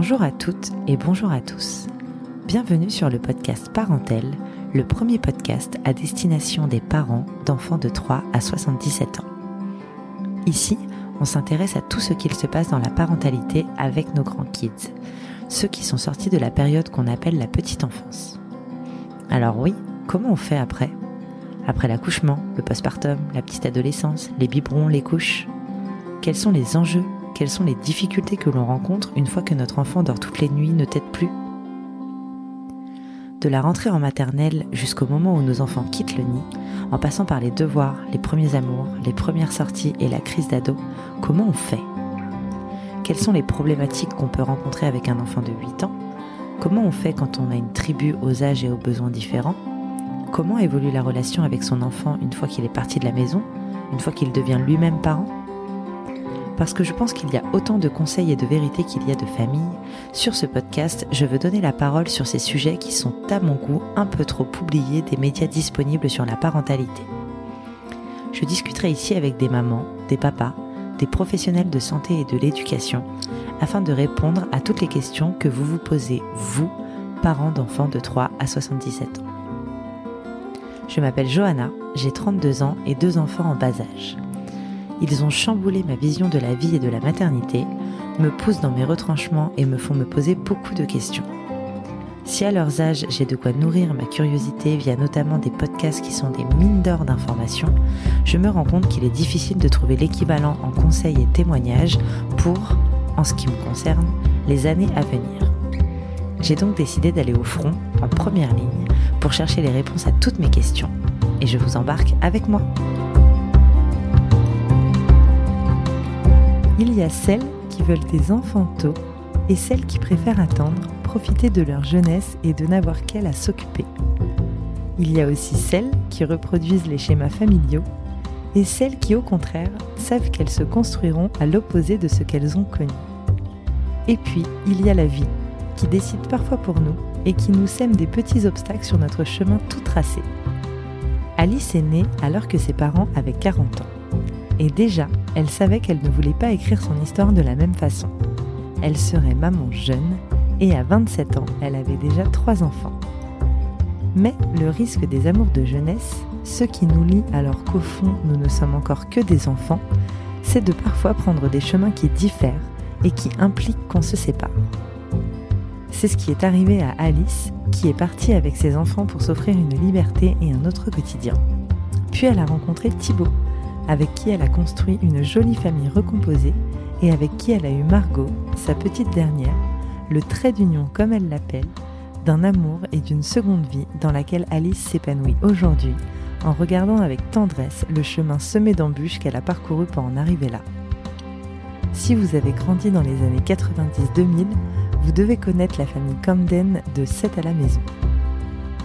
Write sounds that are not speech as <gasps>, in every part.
Bonjour à toutes et bonjour à tous. Bienvenue sur le podcast Parentèle, le premier podcast à destination des parents d'enfants de 3 à 77 ans. Ici, on s'intéresse à tout ce qu'il se passe dans la parentalité avec nos grands kids, ceux qui sont sortis de la période qu'on appelle la petite enfance. Alors oui, comment on fait après? Après l'accouchement, le postpartum, la petite adolescence, les biberons, les couches? Quels sont les enjeux Quelles sont les difficultés que l'on rencontre une fois que notre enfant dort toutes les nuits, ne tête plus? De la rentrée en maternelle jusqu'au moment où nos enfants quittent le nid, en passant par les devoirs, les premiers amours, les premières sorties et la crise d'ado, comment on fait? Quelles sont les problématiques qu'on peut rencontrer avec un enfant de 8 ans? Comment on fait quand on a une tribu aux âges et aux besoins différents? Comment évolue la relation avec son enfant une fois qu'il est parti de la maison, une fois qu'il devient lui-même parent? Parce que je pense qu'il y a autant de conseils et de vérités qu'il y a de familles, sur ce podcast, je veux donner la parole sur ces sujets qui sont à mon goût un peu trop oubliés des médias disponibles sur la parentalité. Je discuterai ici avec des mamans, des papas, des professionnels de santé et de l'éducation, afin de répondre à toutes les questions que vous vous posez, vous, parents d'enfants de 3 à 77 ans. Je m'appelle Johanna, j'ai 32 ans et deux enfants en bas âge. Ils ont chamboulé ma vision de la vie et de la maternité, me poussent dans mes retranchements et me font me poser beaucoup de questions. Si à leurs âges j'ai de quoi nourrir ma curiosité via notamment des podcasts qui sont des mines d'or d'informations, je me rends compte qu'il est difficile de trouver l'équivalent en conseils et témoignages pour, en ce qui me concerne, les années à venir. J'ai donc décidé d'aller au front, en première ligne, pour chercher les réponses à toutes mes questions. Et je vous embarque avec moi. Il y a celles qui veulent des enfants tôt et celles qui préfèrent attendre, profiter de leur jeunesse et de n'avoir qu'elle à s'occuper. Il y a aussi celles qui reproduisent les schémas familiaux et celles qui au contraire savent qu'elles se construiront à l'opposé de ce qu'elles ont connu. Et puis, il y a la vie, qui décide parfois pour nous et qui nous sème des petits obstacles sur notre chemin tout tracé. Alice est née alors que ses parents avaient 40 ans. Et déjà, elle savait qu'elle ne voulait pas écrire son histoire de la même façon. Elle serait maman jeune et à 27 ans, elle avait déjà trois enfants. Mais le risque des amours de jeunesse, ce qui nous lie alors qu'au fond nous ne sommes encore que des enfants, c'est de parfois prendre des chemins qui diffèrent et qui impliquent qu'on se sépare. C'est ce qui est arrivé à Alice, qui est partie avec ses enfants pour s'offrir une liberté et un autre quotidien. Puis elle a rencontré Thibaut, avec qui elle a construit une jolie famille recomposée et avec qui elle a eu Margot, sa petite dernière, le trait d'union comme elle l'appelle, d'un amour et d'une seconde vie dans laquelle Alice s'épanouit aujourd'hui en regardant avec tendresse le chemin semé d'embûches qu'elle a parcouru pour en arriver là. Si vous avez grandi dans les années 90-2000, vous devez connaître la famille Camden de 7 à la maison.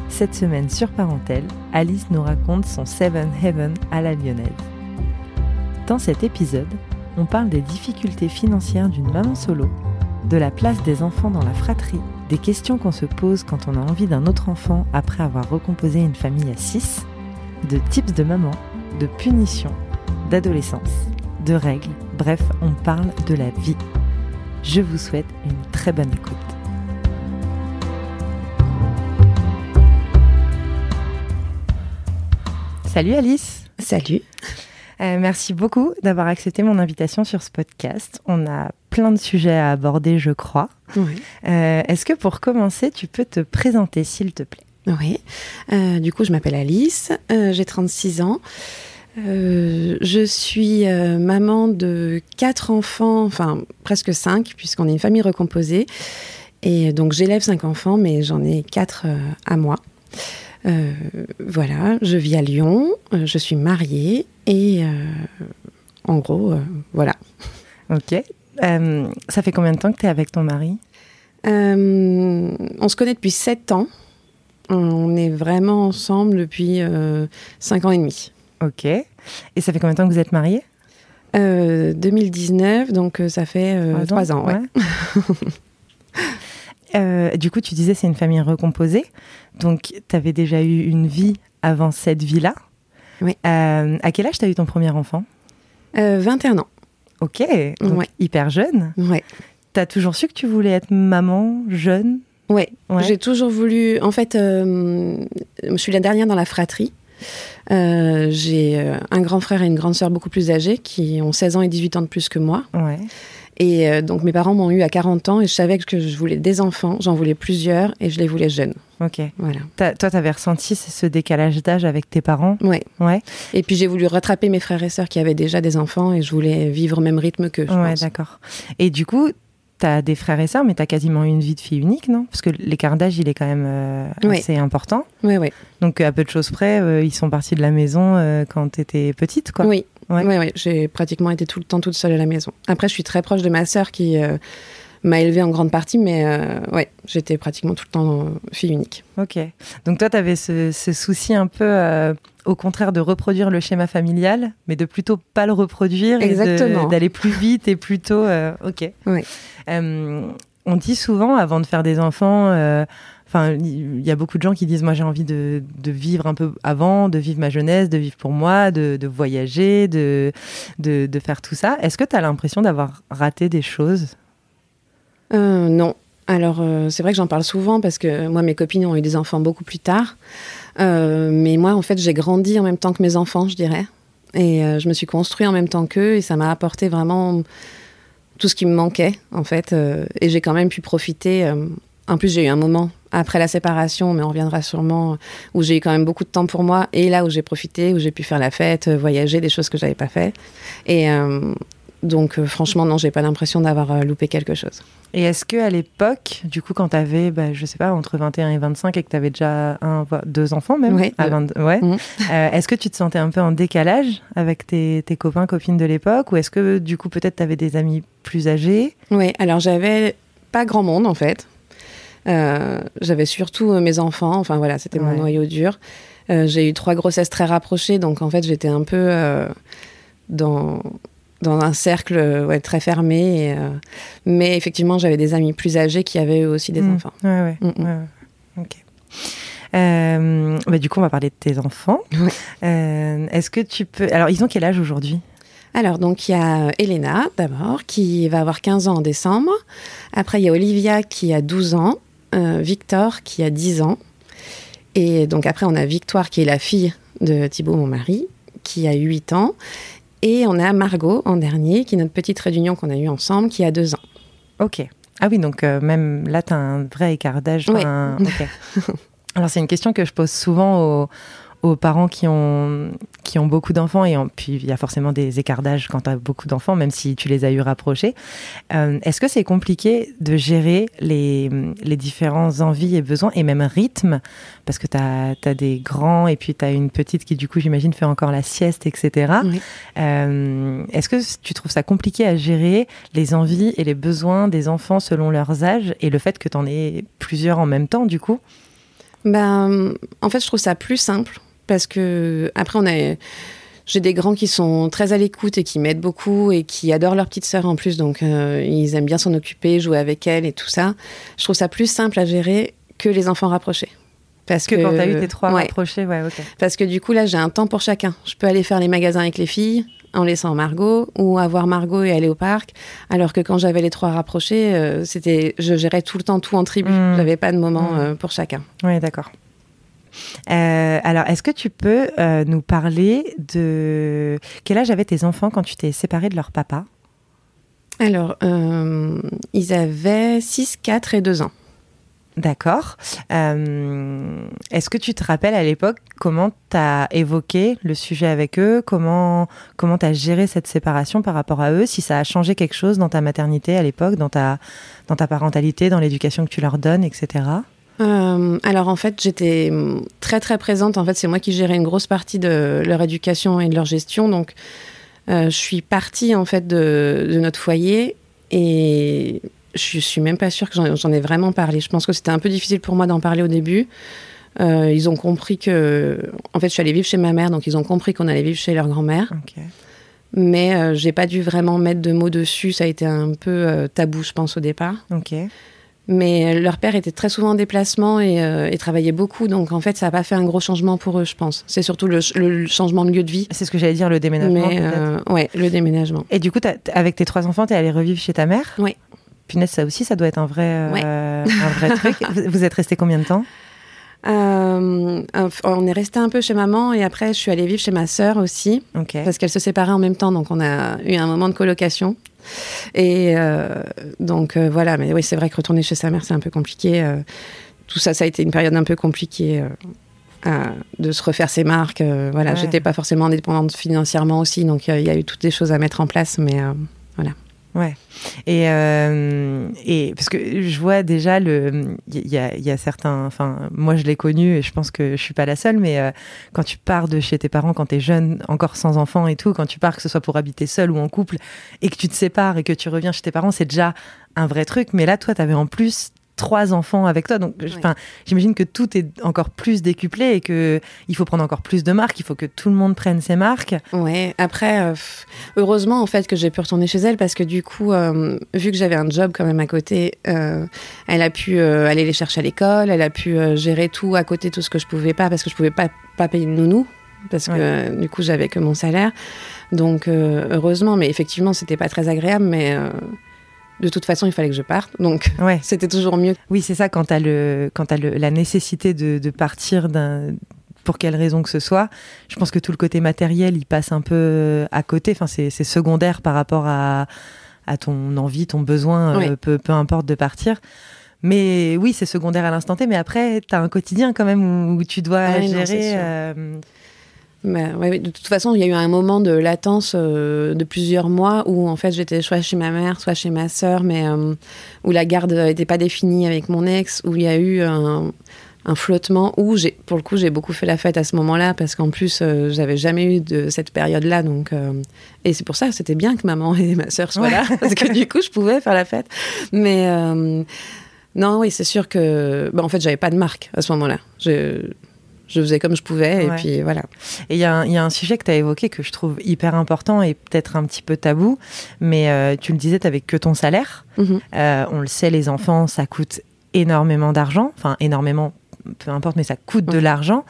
Cette semaine sur Parentèle, Alice nous raconte son Seven Heaven à la lyonnaise. Dans cet épisode, on parle des difficultés financières d'une maman solo, de la place des enfants dans la fratrie, des questions qu'on se pose quand on a envie d'un autre enfant après avoir recomposé une famille à 6, de tips de maman, de punitions, d'adolescence, de règles, bref, on parle de la vie. Je vous souhaite une très bonne écoute. Salut Alice Salut euh, merci beaucoup d'avoir accepté mon invitation sur ce podcast. On a plein de sujets à aborder, je crois. Oui. Euh, Est-ce que pour commencer, tu peux te présenter, s'il te plaît? Oui. Euh, du coup, je m'appelle Alice, j'ai 36 ans. Je suis maman de quatre enfants, enfin presque cinq, puisqu'on est une famille recomposée. Et donc j'élève cinq enfants, mais j'en ai quatre à moi. Euh, voilà, je vis à Lyon, euh, je suis mariée et euh, en gros, voilà. Ok. ça fait combien de temps que tu es avec ton mari? On se connaît depuis 7 ans. On est vraiment ensemble depuis 5 ans et demi. Ok. Et ça fait combien de temps que vous êtes mariés? 2019, donc ça fait 3 ans, ans ouais. <laughs> Euh, du coup, tu disais c'est une famille recomposée. Donc, tu avais déjà eu une vie avant cette vie-là. Oui. Euh, à quel âge tu as eu ton premier enfant? Euh, 21 ans. Ok, donc hyper jeune. Ouais. T'as toujours su que tu voulais être maman jeune? Ouais, j'ai toujours voulu. En fait, euh, je suis la dernière dans la fratrie. Euh, j'ai un grand frère et une grande sœur beaucoup plus âgés qui ont 16 ans et 18 ans de plus que moi. Ouais. Et donc mes parents m'ont eu à 40 ans et je savais que je voulais des enfants, j'en voulais plusieurs et je les voulais jeunes. Ok. Voilà. toi, tu avais ressenti ce décalage d'âge avec tes parents? Oui. Ouais. Et puis j'ai voulu rattraper mes frères et sœurs qui avaient déjà des enfants et je voulais vivre au même rythme qu'eux. Ouais, d'accord. Et du coup, tu des frères et sœurs, mais tu as quasiment une vie de fille unique, non? Parce que l'écart d'âge, il est quand même euh, assez important. Oui, oui. Donc, à peu de choses près, euh, ils sont partis de la maison euh, quand tu étais petite, quoi. Oui, oui, oui. J'ai pratiquement été tout le temps toute seule à la maison. Après, je suis très proche de ma sœur qui m'a élevée en grande partie, mais ouais, j'étais pratiquement tout le temps fille unique. Ok. Donc, toi, tu avais ce, ce, souci un peu au contraire de reproduire le schéma familial, mais de plutôt pas le reproduire Exactement. et d'aller plus vite et plutôt. ok. Euh, on dit souvent, avant de faire des enfants, euh, Il y a beaucoup de gens qui disent moi j'ai envie de, vivre un peu avant, de vivre ma jeunesse, de vivre pour moi, de, voyager, de, de, faire tout ça. Est-ce que tu as l'impression d'avoir raté des choses? Euh, Non. Alors c'est vrai que j'en parle souvent parce que moi mes copines ont eu des enfants beaucoup plus tard. mais moi en fait j'ai grandi en même temps que mes enfants, je dirais. Et je me suis construit en même temps qu'eux et ça m'a apporté vraiment tout ce qui me manquait, en fait. Euh, et j'ai quand même pu profiter. Euh, en plus, j'ai eu un moment après la séparation, mais on reviendra sûrement, où j'ai eu quand même beaucoup de temps pour moi. Et là où j'ai profité, où j'ai pu faire la fête, euh, voyager, des choses que j'avais pas fait. Et donc, franchement, non, j'ai pas l'impression d'avoir loupé quelque chose. Et est-ce que à l'époque, du coup, quand tu avais, bah, je sais pas, entre 21 et 25 et que tu avais déjà un, deux enfants même, ouais, ouais. Mmh. est-ce que tu te sentais un peu en décalage avec tes, tes copains, copines de l'époque Ou est-ce que, du coup, peut-être tu avais des amis plus âgés? Oui, alors j'avais pas grand monde en fait. Euh, j'avais surtout euh, mes enfants, enfin voilà, c'était mon noyau dur. Euh, j'ai eu trois grossesses très rapprochées, donc en fait j'étais un peu dans, dans un cercle ouais, très fermé. mais effectivement, j'avais des amis plus âgés qui avaient eux aussi des mmh. enfants. Ouais, ouais. Mm, mm. Ok. Bah, du coup, on va parler de tes enfants. Est-ce que tu peux. Alors, ils ont quel âge aujourd'hui? Alors, donc, il y a Elena, d'abord, qui va avoir 15 ans en décembre. Après, il y a Olivia, qui a 12 ans. Euh, Victor, qui a 10 ans. Et donc, après, on a Victoire, qui est la fille de Thibaut, mon mari, qui a 8 ans. Et on a Margot, en dernier, qui est notre petite réunion qu'on a eue ensemble, qui a 2 ans. Ok. Ah oui, donc euh, même là, tu as un vrai écart d'âge. Oui. <laughs> Alors, c'est une question que je pose souvent aux aux parents qui ont, qui ont beaucoup d'enfants, et puis il y a forcément des écarts d'âge quand tu as beaucoup d'enfants, même si tu les as eu rapprochés. Euh, est-ce que c'est compliqué de gérer les, les différents envies et besoins, et même rythme Parce que tu as, des grands, et puis tu as une petite qui, du coup, j'imagine, fait encore la sieste, etc. Euh, est-ce que tu trouves ça compliqué à gérer les envies et les besoins des enfants selon leurs âges, et le fait que tu en aies plusieurs en même temps, du coup? Ben, en fait, je trouve ça plus simple parce que après on a j'ai des grands qui sont très à l'écoute et qui m'aident beaucoup et qui adorent leur petite sœur en plus, donc euh, ils aiment bien s'en occuper, jouer avec elle et tout ça. Je trouve ça plus simple à gérer que les enfants rapprochés. Parce que, que quand tu as eu tes trois rapprochés, ouais, ok. Parce que du coup, là, j'ai un temps pour chacun. Je peux aller faire les magasins avec les filles en laissant Margot ou avoir Margot et aller au parc. Alors que quand j'avais les trois rapprochés, euh, c'était, je gérais tout le temps tout en tribu. Mmh. J'avais pas de moment mmh. euh, pour chacun. Oui, d'accord. Euh, alors, est-ce que tu peux euh, nous parler de quel âge avaient tes enfants quand tu t'es séparée de leur papa? Alors, euh, ils avaient 6, 4 et 2 ans. D'accord. Est-ce que tu te rappelles à l'époque comment tu as évoqué le sujet avec eux? Comment comment tu as géré cette séparation par rapport à eux? Si ça a changé quelque chose dans ta maternité à l'époque, dans ta, dans ta parentalité, dans l'éducation que tu leur donnes, etc. Euh, alors en fait, j'étais très très présente. En fait, c'est moi qui gérais une grosse partie de leur éducation et de leur gestion. Donc, euh, je suis partie en fait de, notre foyer et je suis même pas sûre que j'en ai vraiment parlé. Je pense que c'était un peu difficile pour moi d'en parler au début. Euh, ils ont compris que, en fait, je suis allée vivre chez ma mère, donc ils ont compris qu'on allait vivre chez leur grand-mère. Mais j'ai pas dû vraiment mettre de mots dessus. Ça a été un peu tabou, je pense, au départ. Ok. Mais leur père était très souvent en déplacement euh, et, travaillait beaucoup, donc en fait, ça n'a pas fait un gros changement pour eux, je pense. C'est surtout le, changement de lieu de vie. C'est ce que j'allais dire, le déménagement. Mais, euh, ouais, le déménagement. Et du coup, avec tes trois enfants, tu es allée revivre chez ta mère Oui. punaise, ça aussi, ça doit être un vrai, un vrai <laughs> truc. Vous êtes resté combien de temps? Euh, on est resté un peu chez maman et après je suis allée vivre chez ma sœur aussi parce qu'elles se séparaient en même temps donc on a eu un moment de colocation et euh, donc euh, voilà. Mais oui c'est vrai que retourner chez sa mère c'est un peu compliqué tout ça ça a été une période un peu compliquée de se refaire ses marques voilà. J'étais pas forcément indépendante financièrement aussi donc il y a eu toutes des choses à mettre en place mais voilà Ouais. Et, euh, et parce que je vois déjà le, il y a, y a, certains, enfin moi je l'ai connu et je pense que je suis pas la seule, mais euh, quand tu pars de chez tes parents quand tu es jeune, encore sans enfant et tout, quand tu pars que ce soit pour habiter seul ou en couple et que tu te sépares et que tu reviens chez tes parents, c'est déjà un vrai truc. Mais là, toi, tu avais en plus trois enfants avec toi. Donc, j'imagine que tout est encore plus décuplé et que il faut prendre encore plus de marques. Il faut que tout le monde prenne ses marques. Ouais. Après, euh, heureusement en fait que j'ai pu retourner chez elle parce que du coup, euh, vu que j'avais un job quand même à côté, euh, elle a pu aller les chercher à l'école. Elle a pu gérer tout à côté, tout ce que je pouvais pas parce que je pouvais pas pas payer une nounou parce que du coup j'avais que mon salaire. Donc heureusement, mais effectivement c'était pas très agréable, mais de toute façon, il fallait que je parte. Donc, ouais. <laughs> c'était toujours mieux. Oui, c'est ça, quand tu as, le, quand as la nécessité de, partir pour quelle raison que ce soit, je pense que tout le côté matériel, il passe un peu à côté. Enfin, c'est secondaire par rapport à, à, ton envie, ton besoin, euh, peu, peu importe de partir. Mais oui, c'est secondaire à l'instant T, mais après, tu as un quotidien quand même où, tu dois gérer. Euh, ouais, de toute façon, il y a eu un moment de latence euh, de plusieurs mois où en fait j'étais soit chez ma mère, soit chez ma sœur, mais euh, où la garde n'était pas définie avec mon ex, où il y a eu un, flottement où j'ai, pour le coup, j'ai beaucoup fait la fête à ce moment-là parce qu'en plus euh, j'avais jamais eu de cette période-là, donc et c'est pour ça que c'était bien que maman et ma sœur soient là parce que du coup je pouvais faire la fête, mais non, oui, c'est sûr que, bah, en fait, j'avais pas de marque à ce moment-là. Je je faisais comme je pouvais et puis voilà. Et il y, a un sujet que tu as évoqué que je trouve hyper important et peut-être un petit peu tabou, mais euh, tu le disais, tu n'avais que ton salaire. Mhm. Euh, on le sait, les enfants, ça coûte énormément d'argent, enfin énormément peu importe, mais ça coûte de l'argent.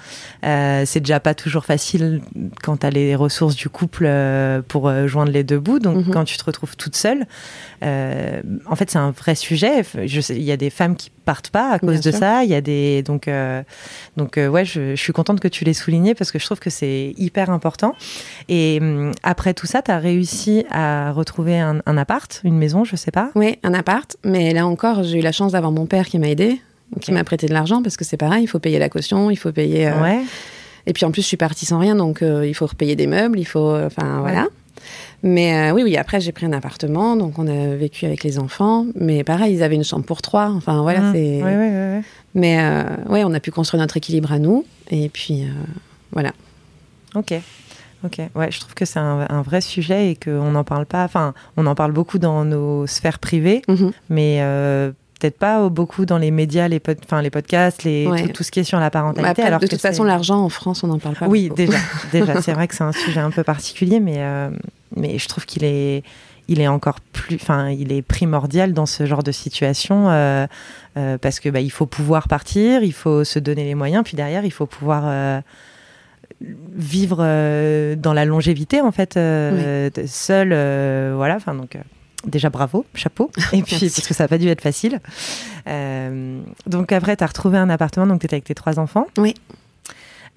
Euh, c'est déjà pas toujours facile quand tu as les ressources du couple euh, pour euh, joindre les deux bouts. Donc, mhm. quand tu te retrouves toute seule, en fait, c'est un vrai sujet. Il y a des femmes qui partent pas à cause de ça. Il y a des donc donc ouais, je, suis contente que tu l'aies souligné parce que je trouve que c'est hyper important. Et hum, après tout ça, tu as réussi à retrouver un, un appart, une maison, je sais pas. Oui, un appart. Mais là encore, j'ai eu la chance d'avoir mon père qui m'a aidé qui m'a prêté de l'argent parce que c'est pareil, il faut payer la caution, il faut payer. Euh, ouais. Et puis en plus, je suis partie sans rien, donc euh, il faut repayer des meubles, il faut. Euh, enfin, voilà. Mais oui, oui, après, j'ai pris un appartement, donc on a vécu avec les enfants. Mais pareil, ils avaient une chambre pour trois. Enfin, voilà, mmh. c'est. Ouais, mais ouais, on a pu construire notre équilibre à nous. Et puis, voilà. Ok. Ok, ouais, je trouve que c'est un, vrai sujet et qu'on n'en parle pas. Enfin, on en parle beaucoup dans nos sphères privées, mmh. mais peut-être pas beaucoup dans les médias, les, podcasts, les, tout, ce qui est sur la parentalité. alors de toute façon, l'argent en France, on n'en parle pas. Oui, déjà, <laughs> déjà c'est vrai que c'est un sujet un peu particulier, mais, euh, mais je trouve qu'il est, il est encore plus, enfin, il est primordial dans ce genre de situation euh, euh, parce que bah, il faut pouvoir partir, il faut se donner les moyens, puis derrière, il faut pouvoir vivre dans la longévité en fait, seul, voilà. Enfin donc déjà bravo, chapeau. <laughs> Et puis, parce que ça n'a pas dû être facile. Euh, donc après, tu as retrouvé un appartement, donc tu étais avec tes trois enfants. Oui.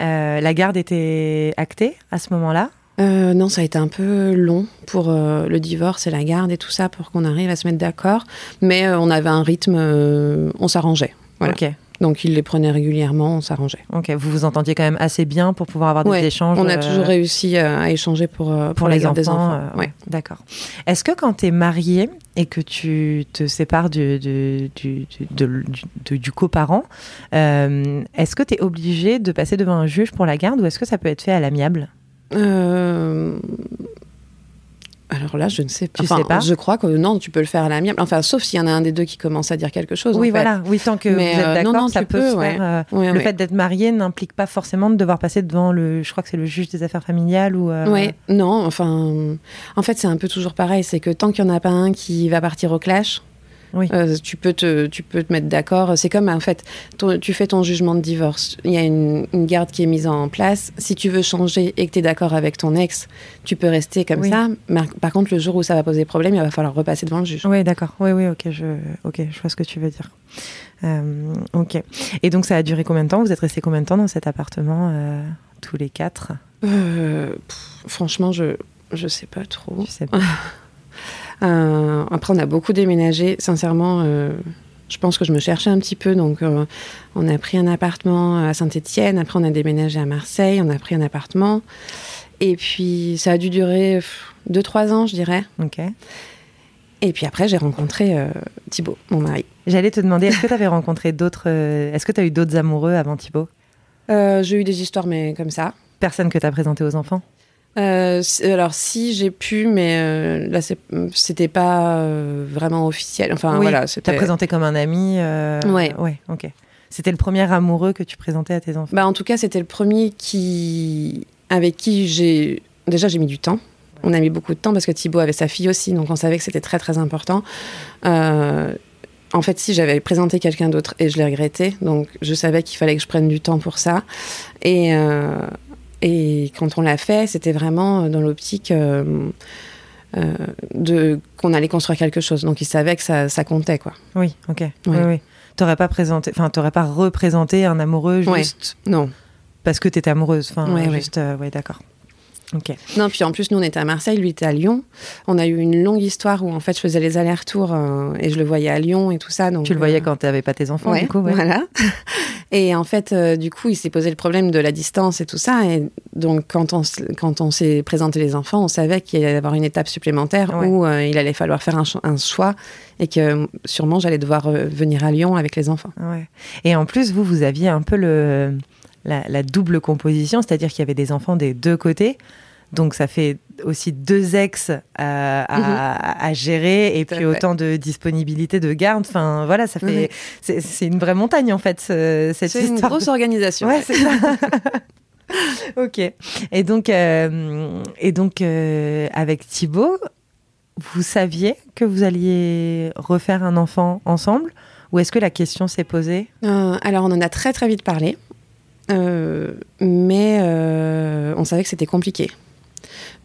Euh, la garde était actée à ce moment-là? Euh, non, ça a été un peu long pour le divorce et la garde et tout ça pour qu'on arrive à se mettre d'accord. Mais on avait un rythme, on s'arrangeait. Voilà. Ok. Donc il les prenait régulièrement, on s'arrangeait. Ok, vous vous entendiez quand même assez bien pour pouvoir avoir des échanges. On a toujours euh, réussi à, échanger pour, euh, pour, les enfants. Des enfants. Euh, ouais. D'accord. Est-ce que quand tu es marié et que tu te sépares du, du, du, du coparent, est-ce que tu es obligé de passer devant un juge pour la garde ou est-ce que ça peut être fait à l'amiable? Alors là, je ne sais pas. Tu sais pas Je crois que non, tu peux le faire à l'amiable. Enfin, sauf s'il y en a un des deux qui commence à dire quelque chose. Oui, voilà. Oui, tant que Mais vous êtes euh, d'accord, ça peut se faire. Euh, le fait d'être marié n'implique pas forcément de devoir passer devant le. Je crois que c'est le juge des affaires familiales ou. Euh, oui, non. Enfin, en fait, c'est un peu toujours pareil. C'est que tant qu'il n'y en a pas un qui va partir au clash, Oui. Euh, tu, peux te, tu peux te mettre d'accord. C'est comme, en fait, tu fais ton jugement de divorce. Il y a une, garde qui est mise en place. Si tu veux changer et que tu es d'accord avec ton ex, tu peux rester comme ça. Par contre, le jour où ça va poser problème, il va falloir repasser devant le juge. Oui, d'accord. Oui, oui, ok, je, ok, je vois ce que tu veux dire. Euh, ok. Et donc, ça a duré combien de temps? Vous êtes restés combien de temps dans cet appartement, euh, tous les quatre? Franchement, je je sais pas trop. Je sais pas. <laughs> Euh, après, on a beaucoup déménagé. Sincèrement, euh, je pense que je me cherchais un petit peu. Donc, euh, on a pris un appartement à Saint-Étienne. Après, on a déménagé à Marseille. On a pris un appartement. Et puis, ça a dû durer 2-3 ans, je dirais. Ok. Et puis après, j'ai rencontré Thibaut, mon mari. J'allais te demander, est-ce que tu avais rencontré d'autres. est-ce que tu as eu d'autres amoureux avant Thibaut? J'ai eu des histoires, mais comme ça. Personne que tu as présenté aux enfants? Euh, alors si j'ai pu, mais euh, là c'était pas euh, vraiment officiel. Enfin voilà, c'était. présenté comme un ami. ouais. Ouais. Ok. C'était le premier amoureux que tu présentais à tes enfants? Bah en tout cas c'était le premier qui avec qui j'ai déjà j'ai mis du temps. On a mis beaucoup de temps parce que Thibaut avait sa fille aussi, donc on savait que c'était très très important. en fait, si j'avais présenté quelqu'un d'autre et je l'ai regretté, donc je savais qu'il fallait que je prenne du temps pour ça. Et et quand on l'a fait, c'était vraiment euh, dans l'optique euh, euh, de qu'on allait construire quelque chose. Donc il savait que ça, ça comptait, quoi. Oui, ok. Oui, oui. T'aurais pas présenté, enfin, t'aurais pas représenté un amoureux juste. Non. Parce que t'étais amoureuse. Enfin, juste. oui, d'accord. Non, puis en plus, nous, on était à Marseille, lui était à Lyon. On a eu une longue histoire où, en fait, je faisais les allers-retours euh, et je le voyais à Lyon et tout ça. Donc, tu le voyais euh, quand tu n'avais pas tes enfants, du coup Voilà. <laughs> et en fait, euh, du coup, il s'est posé le problème de la distance et tout ça. Et donc, quand on, quand on s'est présenté les enfants, on savait qu'il allait y avoir une étape supplémentaire où il allait falloir faire un, un choix et que sûrement j'allais devoir venir à Lyon avec les enfants. Et en plus, vous, vous aviez un peu le la, double composition, c'est-à-dire qu'il y avait des enfants des deux côtés. Donc ça fait aussi deux ex à, mhm. gérer et puis autant de disponibilité de garde. Enfin voilà, ça fait c'est une vraie montagne en fait cette histoire. C'est une grosse organisation. Ouais, c'est ça. <laughs> ok. Et donc euh, et donc euh, avec Thibaut, vous saviez que vous alliez refaire un enfant ensemble ou est-ce que la question s'est posée? Euh, Alors on en a très très vite parlé. Euh, mais euh, on savait que c'était compliqué.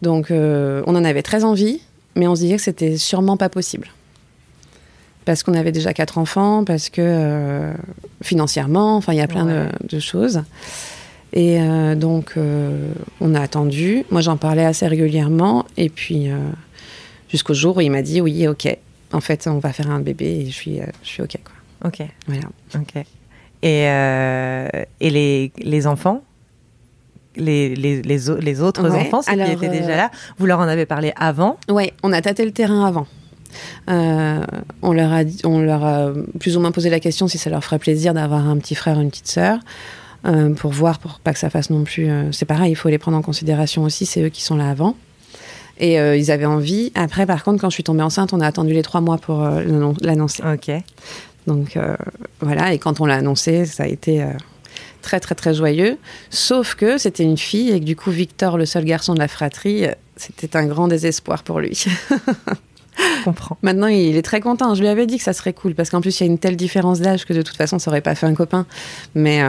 Donc euh, on en avait très envie, mais on se disait que c'était sûrement pas possible. Parce qu'on avait déjà quatre enfants, parce que financièrement, enfin il y a plein de, choses. Et donc on a attendu. Moi j'en parlais assez régulièrement, et puis jusqu'au jour où il m'a dit oui, ok. En fait, on va faire un bébé et je suis, je suis ok quoi. Ok. Voilà. Ok. Et, euh, et les, les, enfants les, les, les, autres enfants, ceux qui étaient déjà là, vous leur en avez parlé avant Oui, on a tâté le terrain avant. Euh, on, leur a, on leur a plus ou moins posé la question si ça leur ferait plaisir d'avoir un petit frère ou une petite sœur. Euh, pour voir, pour pas que ça fasse non plus. c'est pareil, il faut les prendre en considération aussi, c'est eux qui sont là avant. Et ils avaient envie. Après, par contre, quand je suis tombée enceinte, on a attendu les trois mois pour l'annoncer. Ok. Donc euh, voilà, et quand on l'a annoncé, ça a été euh, très très très joyeux. Sauf que c'était une fille et que du coup Victor, le seul garçon de la fratrie, euh, c'était un grand désespoir pour lui. Je comprends. <laughs> Maintenant, il est très content. Je lui avais dit que ça serait cool parce qu'en plus, il y a une telle différence d'âge que de toute façon, ça aurait pas fait un copain. Mais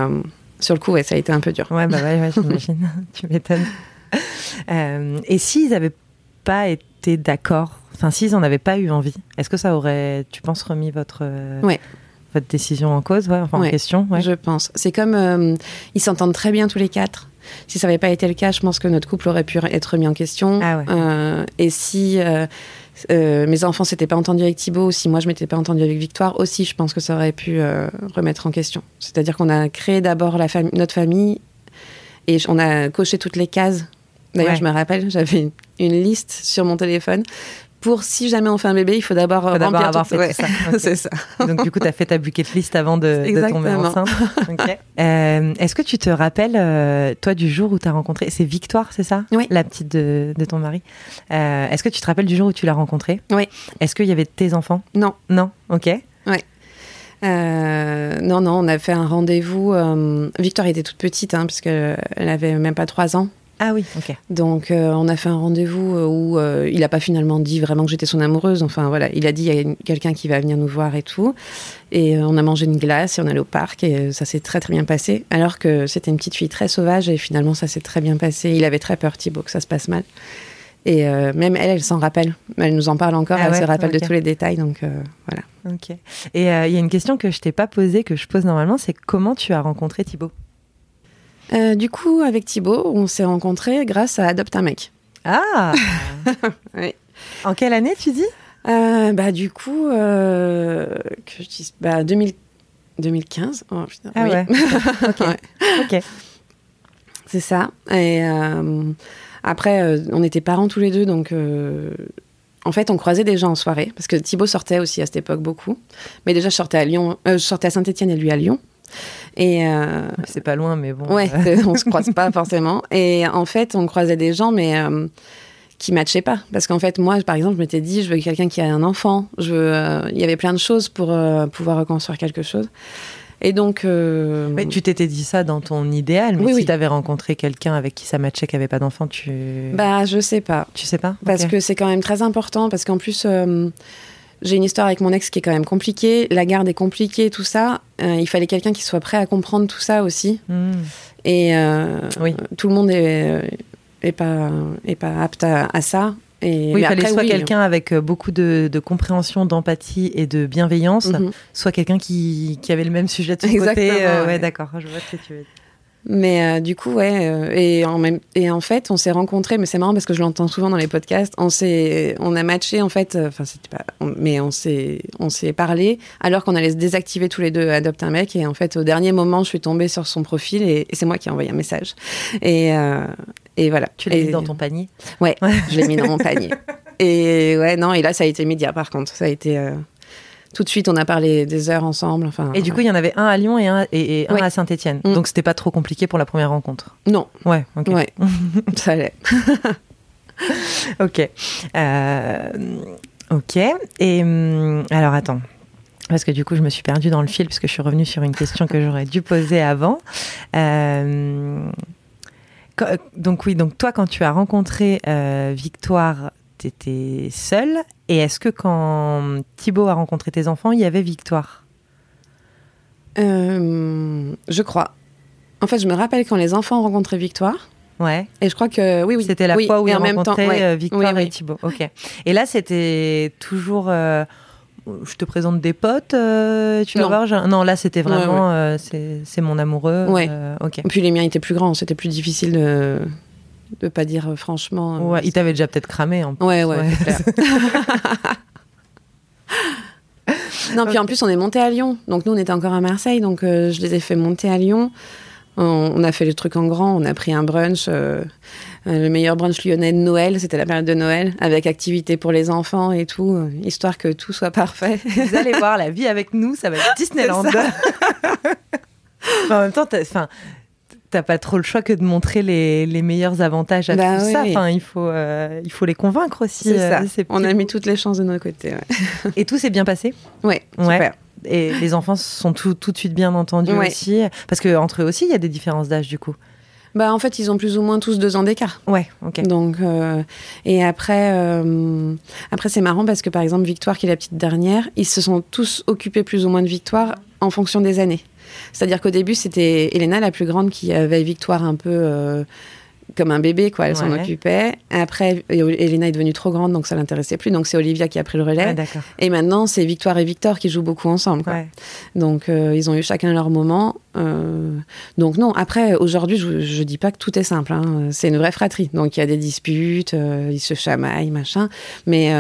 sur le coup, ouais, ça a été un peu dur. Ouais, bah ouais, <laughs> j'imagine. <laughs> tu m'étonnes. et s'ils n'avaient pas été d'accord Enfin, s'ils n'en avaient pas eu envie, est-ce que ça aurait, tu penses, remis votre, euh, votre décision en cause, ouais, enfin, en question Je pense. C'est comme euh, ils s'entendent très bien tous les quatre. Si ça n'avait pas été le cas, je pense que notre couple aurait pu être remis en question. Ah euh, et si mes enfants s'étaient pas entendus avec Thibaut, si moi je m'étais pas entendue avec Victoire, aussi, je pense que ça aurait pu remettre en question. C'est-à-dire qu'on a créé d'abord la notre famille et on a coché toutes les cases. D'ailleurs, je me rappelle, j'avais une liste sur mon téléphone pour si jamais on fait un bébé, il faut d'abord remplir avoir fait ça. <laughs> c'est ça. Donc du coup, tu as fait ta bucket list avant de, de tomber enceinte. <laughs> Euh, est-ce que tu te rappelles, euh, toi, du jour où tu as rencontré, c'est Victoire, c'est ça? Oui. La petite de, ton mari. Euh, est-ce que tu te rappelles du jour où tu l'as rencontré? Oui. Est-ce qu'il y avait tes enfants? Non. Non, ok. Oui. non, non, on a fait un rendez-vous. Victoire était toute petite, hein, parce qu'elle avait même pas trois ans. Ah oui, ok. Donc on a fait un rendez-vous où il n'a pas finalement dit vraiment que j'étais son amoureuse. Enfin voilà, il a dit il y a quelqu'un qui va venir nous voir et tout. Et on a mangé une glace et on est allé au parc et ça s'est très très bien passé. Alors que c'était une petite fille très sauvage et finalement ça s'est très bien passé. Il avait très peur Thibaut que ça se passe mal. Et même elle, elle s'en rappelle. Elle nous en parle encore, Ah elle ouais, se rappelle de tous les détails. Donc voilà. Ok. Et euh, il y a une question que je t'ai pas posée, que je pose normalement, c'est comment tu as rencontré Thibaut? Euh, du coup, avec Thibaut, on s'est rencontrés grâce à Adopte un mec. Ah <laughs> Oui. En quelle année tu dis? Euh, bah, du coup, euh, que je dise, bah, 2000 2015. Oh, putain, Ah oui. ouais. <laughs> Ok. Ouais, c'est ça. Et après, on était parents tous les deux, donc en fait, on croisait des gens en soirée, parce que Thibaut sortait aussi à cette époque beaucoup. Mais déjà, je sortais à Lyon, euh, je sortais à Saint-Etienne et lui à Lyon. Et euh, C'est pas loin, mais bon. Ouais, euh, <laughs> on se croise pas forcément. Et en fait, on croisait des gens, mais euh, qui matchaient pas. Parce qu'en fait, moi, par exemple, je m'étais dit, je veux quelqu'un qui a un enfant. Je veux, euh, il y avait plein de choses pour pouvoir reconstruire quelque chose. Et donc, mais tu t'étais dit ça dans ton idéal, mais Oui, si oui. tu avais rencontré quelqu'un avec qui ça matchait, qui avait pas d'enfant, tu. bah, je sais pas. tu sais pas Parce que c'est quand même très important. Parce qu'en plus, j'ai une histoire avec mon ex qui est quand même compliquée. La garde est compliquée, tout ça. Euh, il fallait quelqu'un qui soit prêt à comprendre tout ça aussi. Hmm. Et euh, Oui. tout le monde est, est, pas, est pas apte à, à ça. Et Oui, il fallait après, soit oui. quelqu'un avec euh, beaucoup de, de compréhension, d'empathie et de bienveillance, Mhm. soit quelqu'un qui, qui avait le même sujet de son Exactement, côté. euh, ouais, ouais. d'accord, je vois ce que tu veux dire. Mais euh, du coup, ouais. euh, et, en même, et en fait, on s'est rencontrés, mais c'est marrant parce que je l'entends souvent dans les podcasts. On, s'est, on a matché, en fait, euh, enfin, c'était pas. on- mais on s'est, on s'est parlé alors qu'on allait se désactiver tous les deux Adopte un mec. Et en fait, au dernier moment, je suis tombée sur son profil et, et c'est moi qui ai envoyé un message. Et, et voilà. Tu l'as mis dans ton panier? Ouais, je l'ai mis dans mon panier. <laughs> Et ouais, non, et là, ça a été immédiat par contre. Ça a été. Tout de suite, on a parlé des heures ensemble. Enfin, Et du coup, il y en avait un à Lyon et un, et, et un Ouais. à Saint-Etienne. Mm. Donc, c'était pas trop compliqué pour la première rencontre. non, Ouais, ok. ouais, <laughs> ça allait. <laughs> Ok. Euh, ok. Et hum, alors, attends. Parce que du coup, je me suis perdue dans le fil puisque je suis revenue sur une question que j'aurais dû poser avant. Euh, donc oui, donc toi, quand tu as rencontré euh, Victoire, tu étais seule. Et est-ce que quand Thibaut a rencontré tes enfants, il y avait Victoire? Euh, je crois. En fait, je me rappelle quand les enfants ont rencontré Victoire. Ouais. Et je crois que oui, oui. C'était la oui, fois où et il en même temps, rencontrait ouais. euh, Victoire Oui, et. Thibaut. Ok. Et là, c'était toujours. euh, je te présente des potes, euh, tu vas Non. voir. Non, là, c'était Ouais, vraiment. euh, c'est c'est mon amoureux. Ouais. euh, ok. Et puis les miens étaient plus grands, c'était plus difficile de de pas dire euh, franchement. euh, Ouais, il t'avait déjà peut-être cramé en plus. Ouais, ouais, clair. <laughs> non, puis en plus, on est monté à Lyon. Donc, nous, on était encore à Marseille. Donc, euh, je les ai fait monter à Lyon. On, on a fait le truc en grand. On a pris un brunch, euh, le meilleur brunch lyonnais de Noël. C'était la période de Noël, avec activités pour les enfants et tout, euh, histoire que tout soit parfait. <laughs> Vous allez voir la vie avec nous, ça va être <laughs> Disneyland. En même temps, enfin, t'as pas trop le choix que de montrer les, les meilleurs avantages à Bah tout ça. Enfin, il faut, euh, il faut les convaincre aussi. C'est euh, ça. ces On a mis toutes les chances de notre côté. Ouais, <laughs> Et tout s'est bien passé? ouais, Ouais. super. Et les enfants sont tout, tout de suite bien entendus Ouais. aussi. Parce qu'entre eux aussi, il y a des différences d'âge du coup. Bah, en fait, ils ont plus ou moins tous deux ans d'écart. Ouais, ok. Donc, euh, et après, euh, après c'est marrant parce que par exemple, Victoire, qui est la petite dernière, ils se sont tous occupés plus ou moins de Victoire en fonction des années. C'est-à-dire qu'au début, c'était Elena, la plus grande, qui avait Victoire un peu euh, comme un bébé, quoi. Elle s'en Ouais. occupait. Après, Elena est devenue trop grande, donc ça l'intéressait plus. Donc c'est Olivia qui a pris le relais. Ah, et maintenant, c'est Victoire et Victor qui jouent beaucoup ensemble. Quoi. Ouais. Donc, euh, ils ont eu chacun leur moment. Euh, donc, non, après, aujourd'hui, je, je dis pas que tout est simple. hein. C'est une vraie fratrie. Donc, il y a des disputes, euh, ils se chamaillent, machin. Mais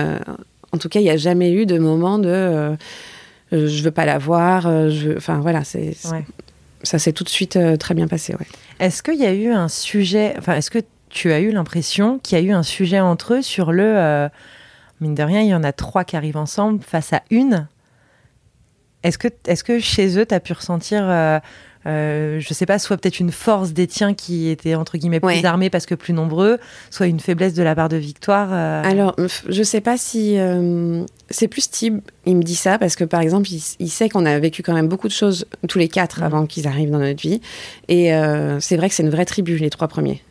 en tout cas, il n'y a jamais eu de moment de euh, je veux pas la voir. euh, je Enfin, voilà, c'est, Ouais. ça s'est tout de suite euh, très bien passé. Ouais. Est-ce qu'il y a eu un sujet, enfin, est-ce que tu as eu l'impression qu'il y a eu un sujet entre eux sur le. mine de rien, il y en a trois qui arrivent ensemble face à une? Est-ce que, est que chez eux, tu as pu ressentir, euh, je sais pas, soit peut-être une force des tiens qui étaient entre guillemets plus Ouais. armés parce que plus nombreux, soit une faiblesse de la part de Victoire euh, Alors, je sais pas si. euh, c'est plus Tib, il me dit ça, parce que par exemple, il, il sait qu'on a vécu quand même beaucoup de choses, tous les quatre, Mhm. avant qu'ils arrivent dans notre vie. Et euh, c'est vrai que c'est une vraie tribu, les trois premiers.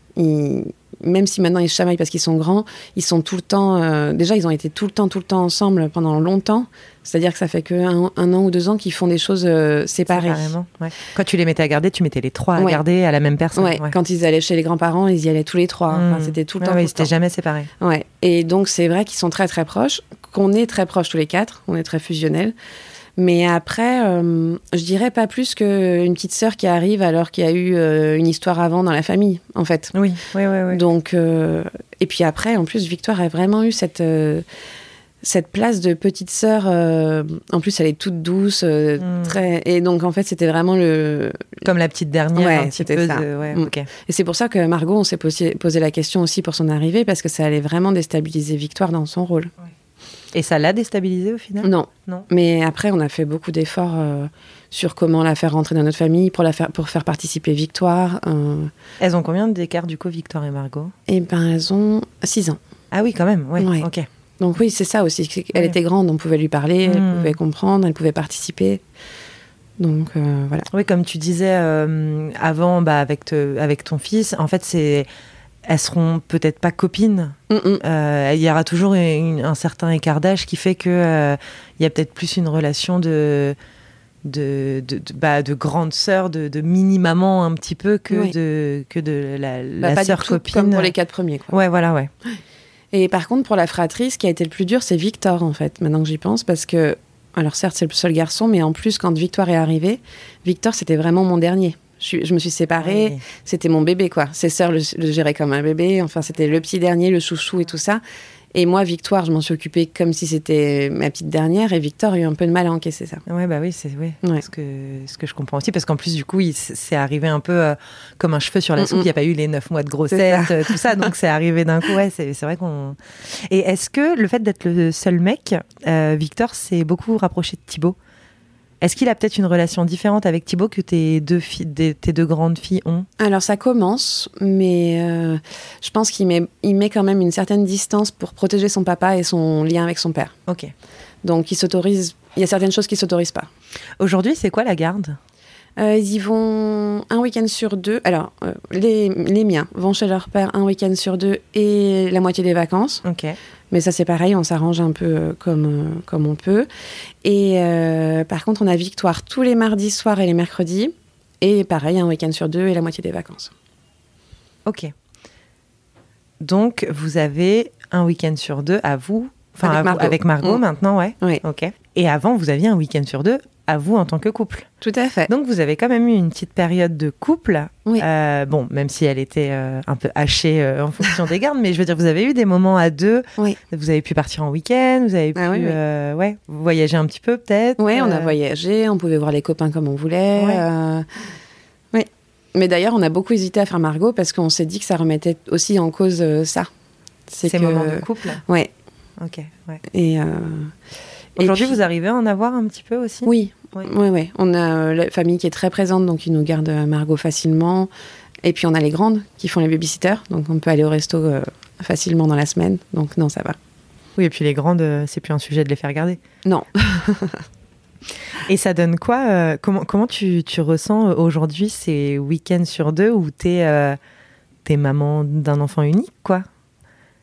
Même si maintenant ils se chamaillent parce qu'ils sont grands, ils sont tout le temps. euh, déjà, ils ont été tout le temps, tout le temps ensemble pendant longtemps. C'est-à-dire que ça fait que un, un an ou deux ans qu'ils font des choses euh, séparées. Ouais. Quand tu les mettais à garder, tu mettais les trois à Ouais. garder à la même personne. Ouais, Quand ils allaient chez les grands-parents, ils y allaient tous les trois. Enfin, Mmh. c'était tout le temps. ils le temps. étaient jamais séparés. Ouais. Et donc, c'est vrai qu'ils sont très, très proches, qu'on est très proches tous les quatre, on est très fusionnels. Mais après, euh, je dirais pas plus qu'une petite sœur qui arrive alors qu'il y a eu euh, une histoire avant dans la famille, en fait. Oui, oui, oui. oui. Donc, euh, et puis après, en plus, Victoire a vraiment eu cette, cette place de petite sœur. en plus, elle est toute douce. Mm. très, et donc, en fait, c'était vraiment le. Comme la petite dernière, Ouais, un petit peu ça. de... Ouais, Mm. Et c'est pour ça que Margot, on s'est posé, posé la question aussi pour son arrivée, parce que ça allait vraiment déstabiliser Victoire dans son rôle. Et ça l'a déstabilisé au final Non. Non. Mais après, on a fait beaucoup d'efforts euh, sur comment la faire rentrer dans notre famille, pour, la faire, pour faire participer Victoire. euh, Elles ont combien d'écart du coup, Victoire et Margot? Et ben, elles ont 6 ans. Ah oui, quand même, ouais. Ouais. Ok. Donc oui, c'est ça aussi. Ouais. était grande, on pouvait lui parler, elle Mm. pouvait comprendre, elle pouvait participer. Donc euh, voilà. Oui, comme tu disais avant, bah, avec, te- avec ton fils, en fait, c'est elles seront peut-être pas copines. Mm, mm. Euh, il y aura toujours une- un certain écart d'âge qui fait que euh, il y a peut-être plus une relation de de, de, de- bah, de grande sœur, de, de mini-maman un petit peu que Oui. de que de la, Bah, la pas du sœur tout copine. comme pour les quatre premiers. Quoi. Ouais, voilà, ouais. Et par contre, pour la fratrie, ce qui a été le plus dur, c'est Victor, en fait, maintenant que j'y pense, parce que, alors certes, c'est le seul garçon, mais en plus, quand Victoire est arrivée, Victor, c'était vraiment mon dernier. Je, me suis séparée, c'était mon bébé, quoi. Ses sœurs le, le géraient comme un bébé, enfin, c'était le petit dernier, le chouchou et tout ça. Et moi, Victoire, je m'en suis occupée comme si c'était ma petite dernière, et Victor a eu un peu de mal à encaisser ça. Ouais, bah oui, c'est ouais, Ouais. ce, que, ce que je comprends aussi, parce qu'en plus, du coup, c'est arrivé un peu euh, comme un cheveu sur la Mm, soupe. mm. Il n'y a pas eu les neuf mois de grossesse, euh, tout ça, donc c'est arrivé d'un coup. Ouais, c'est c'est vrai qu'on. Et est-ce que le fait d'être le seul mec, euh, Victor s'est beaucoup rapproché de Thibaut? Est-ce qu'il a peut-être une relation différente avec Thibaut que tes deux, filles, tes deux grandes filles ont? Alors ça commence, mais euh, je pense qu'il met, il met quand même une certaine distance pour protéger son papa et son lien avec son père. Ok. Donc il s'autorise, il y a certaines choses qu'il s'autorise pas. Aujourd'hui, c'est quoi la garde? Euh, ils y vont un week-end sur deux. Alors, euh, les, les miens vont chez leur père un week-end sur deux et la moitié des vacances. Ok. Mais ça, c'est pareil, on s'arrange un peu euh, comme, euh, comme on peut. Et euh, par contre, on a Victoire tous les mardis soirs et les mercredis. Et pareil, un week-end sur deux et la moitié des vacances. Ok. Donc, vous avez un week-end sur deux à vous, enfin Avec Margot Mm. maintenant, ouais. Oui, Ok. Et avant, vous aviez un week-end sur deux à vous en tant que couple. tout à fait. Donc, vous avez quand même eu une petite période de couple. Oui. Euh, bon, même si elle était euh, un peu hachée euh, en fonction des gardes, mais je veux dire, vous avez eu des moments à deux. Oui. Vous avez pu partir en week-end, vous avez pu Ah oui, oui. euh, ouais, voyager un petit peu peut-être. Oui, on a voyagé, on pouvait voir les copains comme on voulait. Ouais. Oui. Mais d'ailleurs, on a beaucoup hésité à faire Margot parce qu'on s'est dit que ça remettait aussi en cause ça. Ces que... moments de couple. Ouais. Ok. Ouais. Et Aujourd'hui, puis- vous arrivez à en avoir un petit peu aussi? Oui, Oui. oui. On a euh, la famille qui est très présente, donc ils nous gardent euh, Margot facilement. Et puis on a les grandes qui font les babysitters, donc on peut aller au resto euh, facilement dans la semaine. Donc non, ça va. Oui, et puis les grandes, euh, c'est plus un sujet de les faire garder. Non. <laughs> Et ça donne quoi euh, Comment, comment tu, tu ressens euh, aujourd'hui ces week-ends sur deux où tu es, maman d'un enfant unique, quoi?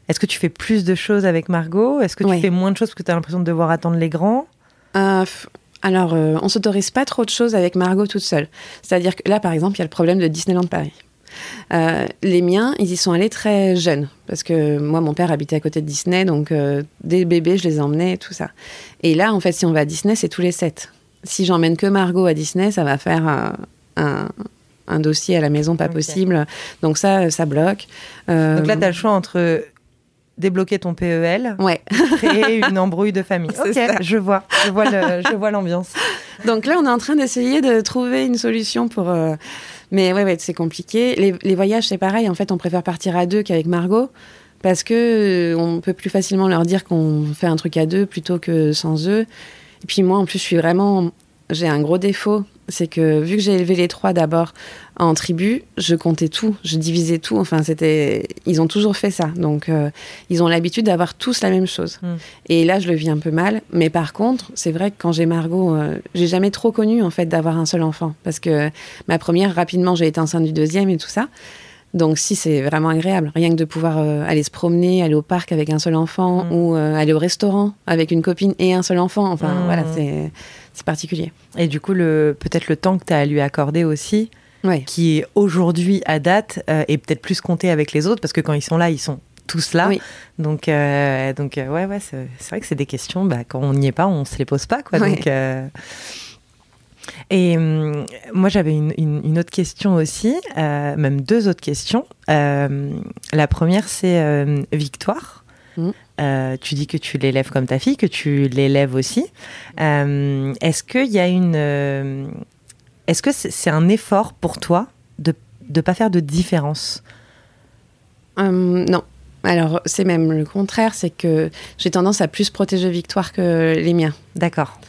Est-ce que tu fais plus de choses avec Margot? Est-ce que tu Ouais. fais moins de choses parce que tu as l'impression de devoir attendre les grands? Euh, alors, euh, on s'autorise pas trop de choses avec Margot toute seule. C'est-à-dire que là, par exemple, il y a le problème de Disneyland Paris. Euh, les miens, ils y sont allés très jeunes. Parce que moi, mon père habitait à côté de Disney, donc euh, dès bébé, je les emmenais et tout ça. Et là, en fait, si on va à Disney, c'est tous les sept. Si j'emmène que Margot à Disney, ça va faire un, un dossier à la maison pas possible. Donc ça, ça bloque. Euh, Donc là, tu as le choix entre débloquer ton PEL, Ouais. <laughs> créer une embrouille de famille. Ok, ça. je vois, je vois le- je vois l'ambiance. Donc là, on est en train d'essayer de trouver une solution pour. euh, Mais ouais, ouais, c'est compliqué. Les, les voyages, c'est pareil. En fait, on préfère partir à deux qu'avec Margot parce que euh, on peut plus facilement leur dire qu'on fait un truc à deux plutôt que sans eux. Et puis moi, en plus, je suis vraiment. J'ai un gros défaut, c'est que vu que j'ai élevé les trois d'abord en tribu, je comptais tout, je divisais tout. Enfin, c'était. Ils ont toujours fait ça, donc euh, ils ont l'habitude d'avoir tous la même chose. Mm. Et là, je le vis un peu mal. Mais par contre, c'est vrai que quand j'ai Margot, euh, j'ai jamais trop connu en fait d'avoir un seul enfant, parce que ma première, rapidement, j'ai été enceinte du deuxième et tout ça. Donc si c'est vraiment agréable, rien que de pouvoir euh, aller se promener, aller au parc avec un seul enfant Mm. ou aller au restaurant avec une copine et un seul enfant, enfin Mm. voilà, c'est c'est particulier. Et du coup, le, peut-être le temps que tu as à lui accorder aussi, Ouais. qui est aujourd'hui à date, euh, est peut-être plus compté avec les autres, parce que quand ils sont là, ils sont tous là. Oui. Donc, euh, donc euh, ouais, ouais, c'est c'est vrai que c'est des questions, bah, quand on n'y est pas, on se les pose pas. Quoi, Ouais. donc, euh, Et hum, moi, j'avais une, une- une autre question aussi, euh, même deux autres questions. Euh, la première, c'est Victoire. Mhm. Euh, tu dis que tu l'élèves comme ta fille, que tu l'élèves aussi. Euh, Est-ce qu'il y a une. euh, Est-ce que c'est un effort pour toi de ne pas faire de différence? Non. Alors c'est même le contraire, c'est que j'ai tendance à plus protéger Victoire que les miens. D'accord.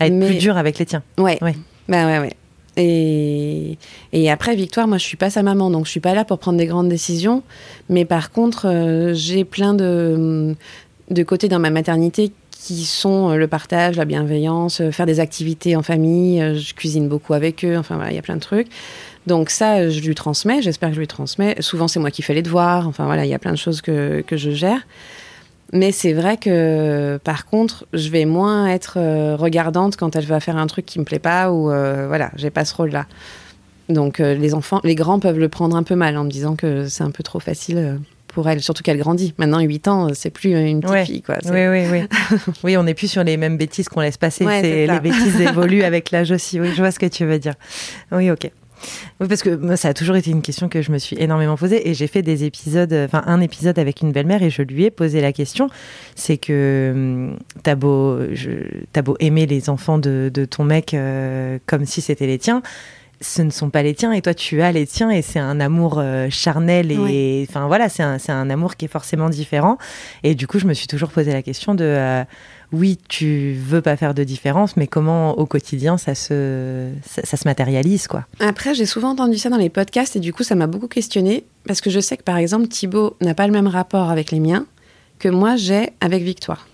À être Mais- plus dur avec les tiens. Ouais. Ouais. Bah ouais, ouais. Et, après, Victoire, moi, je suis pas sa maman, donc je suis pas là pour prendre des grandes décisions. Mais par contre, euh, j'ai plein de, de côtés dans ma maternité qui sont euh, le partage, la bienveillance, euh, faire des activités en famille. Je cuisine beaucoup avec eux. Enfin, voilà, il y a plein de trucs. Donc ça, je lui transmets. J'espère que je lui transmets. Souvent, c'est moi qui fais les devoirs. Enfin, voilà, il y a plein de choses que, que je gère. Mais c'est vrai que, par contre, je vais moins être euh, regardante quand elle va faire un truc qui me plaît pas ou euh, voilà, j'ai pas ce rôle-là. Donc euh, les enfants, les grands peuvent le prendre un peu mal en me disant que c'est un peu trop facile pour elle, surtout qu'elle grandit. Maintenant, 8 ans, c'est plus une petite Ouais. fille, quoi. Oui, oui, oui. <laughs> oui, on n'est plus sur les mêmes bêtises qu'on laisse passer. Ouais, les bêtises <laughs> évoluent avec l'âge aussi. Oui, je vois ce que tu veux dire. Oui, ok. Oui, parce que moi, ça a toujours été une question que je me suis énormément posée et j'ai fait des épisodes, euh, enfin un épisode avec une belle-mère et je lui ai posé la question. C'est que hum, t'as beau, je- t'as beau aimer les enfants de, de ton mec euh, comme si c'était les tiens, ce ne sont pas les tiens et toi tu as les tiens et c'est un amour euh, charnel et enfin voilà, c'est un, c'est un amour qui est forcément différent. Et du coup, je me suis toujours posé la question de euh, oui, tu veux pas faire de différence, mais comment au quotidien ça se, ça, ça se matérialise quoi Après, j'ai souvent entendu ça dans les podcasts et du coup, ça m'a beaucoup questionné parce que je sais que par exemple, Thibaut n'a pas le même rapport avec les miens que moi j'ai avec Victoire.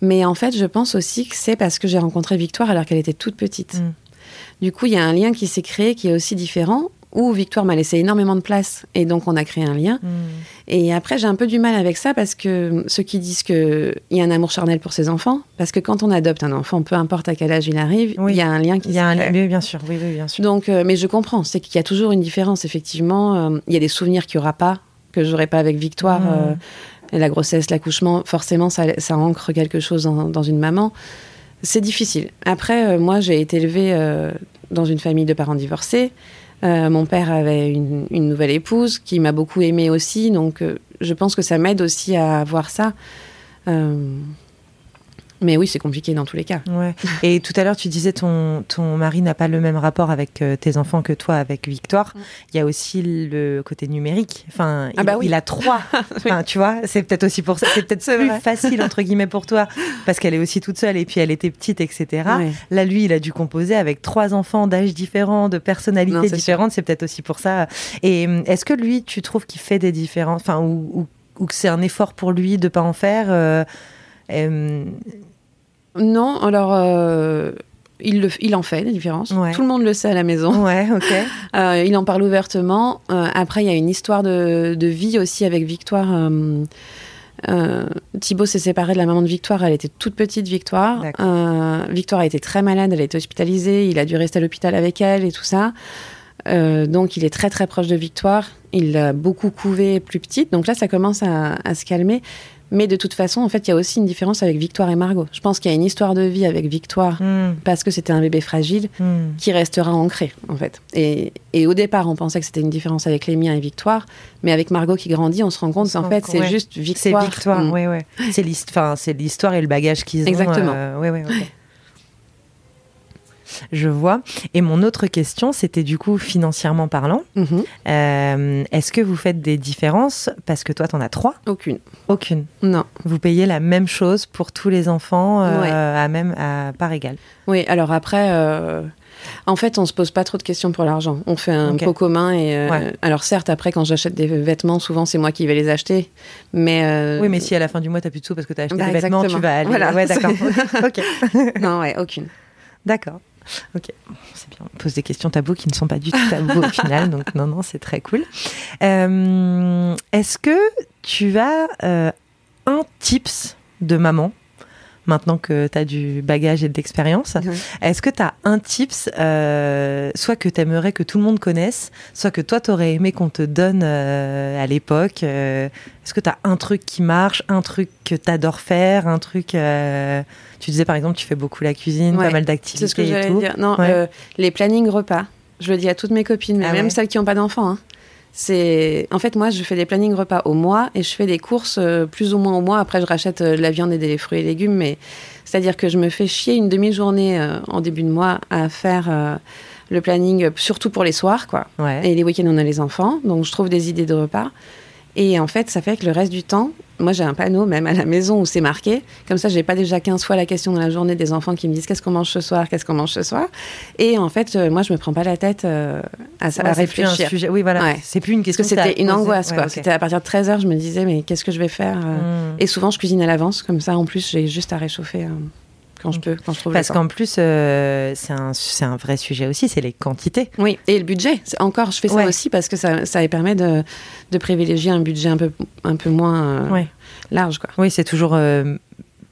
Mais en fait, je pense aussi que c'est parce que j'ai rencontré Victoire alors qu'elle était toute petite. Mm. Du coup, il y a un lien qui s'est créé qui est aussi différent où Victoire m'a laissé énormément de place et donc on a créé un lien. Et après, j'ai un peu du mal avec ça parce que ceux qui disent qu'il y a un amour charnel pour ses enfants, parce que quand on adopte un enfant, peu importe à quel âge il arrive, Oui. il y a un lien qui Il y a un oui, bien sûr, oui, oui, bien sûr. Donc, euh, mais je comprends, c'est qu'il y a toujours une différence, effectivement. Euh, il y a des souvenirs qu'il n'y aura pas, que j'aurai pas avec Victoire. Mm. euh, et la grossesse, l'accouchement, forcément, ça, ça ancre quelque chose dans, dans une maman. C'est difficile. Après, moi, j'ai été élevée dans une famille de parents divorcés. Euh, mon père avait une, une nouvelle épouse qui m'a beaucoup aimée aussi. Donc, euh, je pense que ça m'aide aussi à voir ça. Mais oui, c'est compliqué dans tous les cas. Ouais. Et tout à l'heure, tu disais ton ton mari n'a pas le même rapport avec euh, tes enfants que toi avec Victoire. Mm. Il y a aussi le côté numérique. Enfin, Ah il, bah oui. il a trois. <laughs> Enfin, tu vois, c'est peut-être aussi pour ça. C'est peut-être plus facile entre guillemets pour toi parce qu'elle est aussi toute seule et puis elle était petite, etc. Ouais. Là, lui, il a dû composer avec trois enfants d'âge différents, de Non, personnalités sûr. différentes. C'est peut-être aussi pour ça. Et hum, est-ce que lui, tu trouves qu'il fait des différences, enfin, ou, ou, ou que c'est un effort pour lui de pas en faire euh, hum, Non, alors euh, il, le, il en fait des différences. Ouais. Tout le monde le sait à la maison. Ouais, ok. <laughs> Euh, il en parle ouvertement. Euh, après, il y a une histoire de, de vie aussi avec Victoire. Euh, Thibaut s'est séparé de la maman de Victoire. Elle était toute petite, Victoire. Euh, Victoire a été très malade. Elle a été hospitalisée. Il a dû rester à l'hôpital avec elle et tout ça. Euh, donc, il est très très proche de Victoire. Il l'a beaucoup couvé plus petite. Donc là, ça commence à, à se calmer. Mais de toute façon, en fait, il y a aussi une différence avec Victoire et Margot. Je pense qu'il y a une histoire de vie avec Victoire Hmm, parce que c'était un bébé fragile hmm. qui restera ancré, en fait. Et, et au départ, on pensait que c'était une différence avec les miens et Victoire, mais avec Margot qui grandit, on se rend compte qu'en fait, c'est ouais. juste C'est Victoire. Victoire, Mm. ouais, ouais. C'est l'histoire et le bagage qu'ils ont. Exactement. euh, ouais. Je vois. Et mon autre question, c'était du coup financièrement parlant. Mhm. Euh, Est-ce que vous faites des différences Parce que toi, t'en as trois? Aucune. Aucune. Non. Vous payez la même chose pour tous les enfants euh, Ouais. à même à part égale? Oui, alors après, euh, en fait, on se pose pas trop de questions pour l'argent. On fait un Ok. pot commun et euh, Ouais. alors certes, après, quand j'achète des vêtements, souvent c'est moi qui vais les acheter, mais euh, Oui, mais si à la fin du mois, t'as plus de sous parce que t'as acheté Bah, des vêtements, tu vas aller. Voilà. Ouais, d'accord. ok. <laughs> non, ouais, aucune. D'accord. Ok, c'est bien. On pose des questions tabous qui ne sont pas du tout tabous au final, donc non, non, c'est très cool. Euh, Est-ce que tu as euh, un tips de maman maintenant que tu as du bagage et de l'expérience. Est-ce que tu as un tips, euh, soit que tu aimerais que tout le monde connaisse, soit que toi, tu aurais aimé qu'on te donne euh, à l'époque euh, Est-ce que tu as un truc qui marche, un truc que tu adores faire, un truc... tu disais par exemple, tu fais beaucoup la cuisine, Ouais, pas mal C'est d'activités ce que j'allais dire. Non, Ouais. les plannings repas. Je le dis à toutes mes copines, mais Ah même ouais. celles qui n'ont pas d'enfants. hein. C'est en fait moi je fais des plannings repas au mois et je fais des courses euh, plus ou moins au mois. Après je rachète euh, de la viande et des fruits et légumes, mais c'est-à-dire que je me fais chier une demi-journée euh, en début de mois à faire le planning, surtout pour les soirs quoi. Ouais. Et les week-ends, on a les enfants, donc je trouve des idées de repas. Et en fait, ça fait que le reste du temps, moi j'ai un panneau même à la maison où c'est marqué. Comme ça, j'ai pas déjà 15 fois la question dans la journée des enfants qui me disent qu'est-ce qu'on mange ce soir, qu'est-ce qu'on mange ce soir? Et en fait, euh, moi je me prends pas la tête euh, à, Ouais, à c'est plus un réfléchir. sujet. Oui, voilà. Ouais. C'est plus une Parce question. que que c'était une angoisse, Ouais. C'était à partir de 13h, je me disais, mais qu'est-ce que je vais faire euh, Mm. Et souvent, je cuisine à l'avance, comme ça, en plus, j'ai juste à réchauffer euh, quand je peux, quand je trouve Parce qu'en plus, euh, c'est un, un vrai sujet aussi, c'est les quantités. Oui, et le budget. Encore, je fais ça Ouais. aussi parce que ça, ça permet de, de privilégier un budget un peu, un peu moins euh, Ouais. large, quoi. Oui, c'est toujours euh,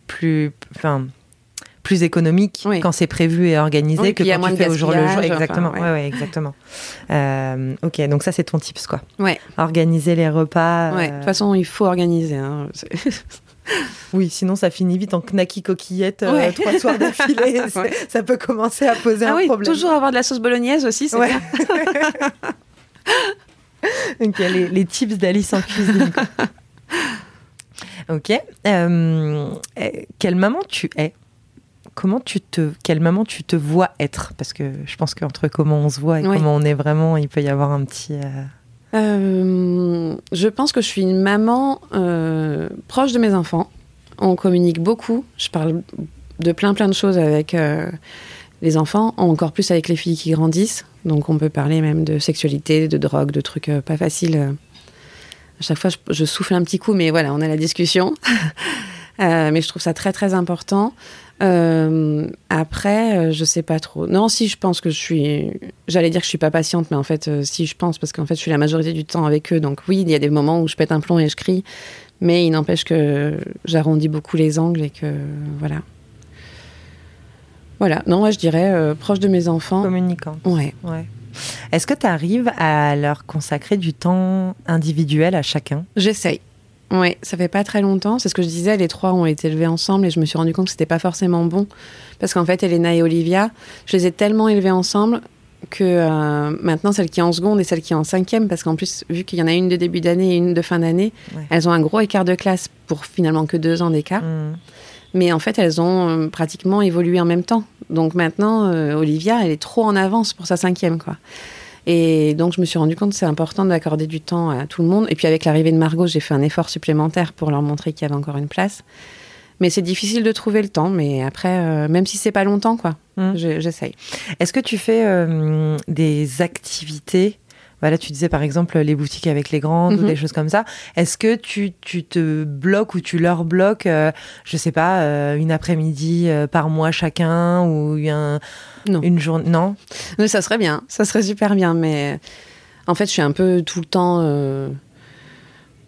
plus, enfin, plus économique Oui. quand c'est prévu et organisé Oui, que quand moins tu fais au jour le jour. gaspillage, enfin, Exactement. ouais. ouais. ouais, exactement. Euh, ok, donc ça c'est ton tips quoi. Ouais. Organiser les repas. Ouais, de euh, toute façon, il faut organiser. hein. Oui, sinon ça finit vite en knacky coquillette euh, trois soirs d'affilée. <laughs> Ouais. Ça peut commencer à poser Ah un oui, problème. toujours avoir de la sauce bolognaise aussi, c'est Ouais. <laughs> Ok, les, les tips d'Alice en cuisine. <laughs> ok. Euh, euh, quelle maman tu es? Comment tu te, quelle maman tu te vois être? Parce que je pense qu'entre comment on se voit et comment on est vraiment, il peut y avoir un petit. euh, Euh, je pense que je suis une maman euh, proche de mes enfants. On communique beaucoup. Je parle de plein plein de choses avec euh, les enfants, encore plus avec les filles qui grandissent. Donc on peut parler même de sexualité, de drogue, de trucs pas faciles. À chaque fois, je, souffle un petit coup, mais voilà, on a la discussion. <laughs> Mais je trouve ça très très important. Euh, après, euh, je sais pas trop. Non, si je pense que je suis. J'allais dire que je suis pas patiente, mais en fait, euh, si je pense, parce qu'en fait, je suis la majorité du temps avec eux. Donc oui, il y a des moments où je pète un plomb et je crie, mais il n'empêche que j'arrondis beaucoup les angles et que voilà. Voilà. Non, moi, je dirais euh, proche de mes enfants. communicante. Ouais. Ouais. Est-ce que tu arrives à leur consacrer du temps individuel à chacun? J'essaye. Oui, ça fait pas très longtemps. C'est ce que je disais. Les trois ont été élevés ensemble et je me suis rendu compte que c'était pas forcément bon. Parce qu'en fait, Elena et Olivia, je les ai tellement élevés ensemble que euh, maintenant, celle qui est en seconde et celle qui est en cinquième, parce qu'en plus, vu qu'il y en a une de début d'année et une de fin d'année, Ouais. elles ont un gros écart de classe pour finalement que deux ans d'écart. Hmm. Mais en fait, elles ont euh, pratiquement évolué en même temps. Donc maintenant, euh, Olivia, elle est trop en avance pour sa cinquième, quoi. Et donc, je me suis rendu compte que c'est important d'accorder du temps à tout le monde. Et puis, avec l'arrivée de Margot, j'ai fait un effort supplémentaire pour leur montrer qu'il y avait encore une place. Mais c'est difficile de trouver le temps. Mais après, euh, même si c'est pas longtemps, quoi, Mm. je- j'essaye. Est-ce que tu fais euh, des activités voilà, tu disais par exemple les boutiques avec les grandes ou Mhm. des choses comme ça. Est-ce que tu, tu te bloques ou tu leur bloques, euh, je sais pas, euh, une après-midi euh, par mois chacun ou un- une journée Non? Mais ça serait bien, ça serait super bien. Mais en fait, je suis un peu tout le temps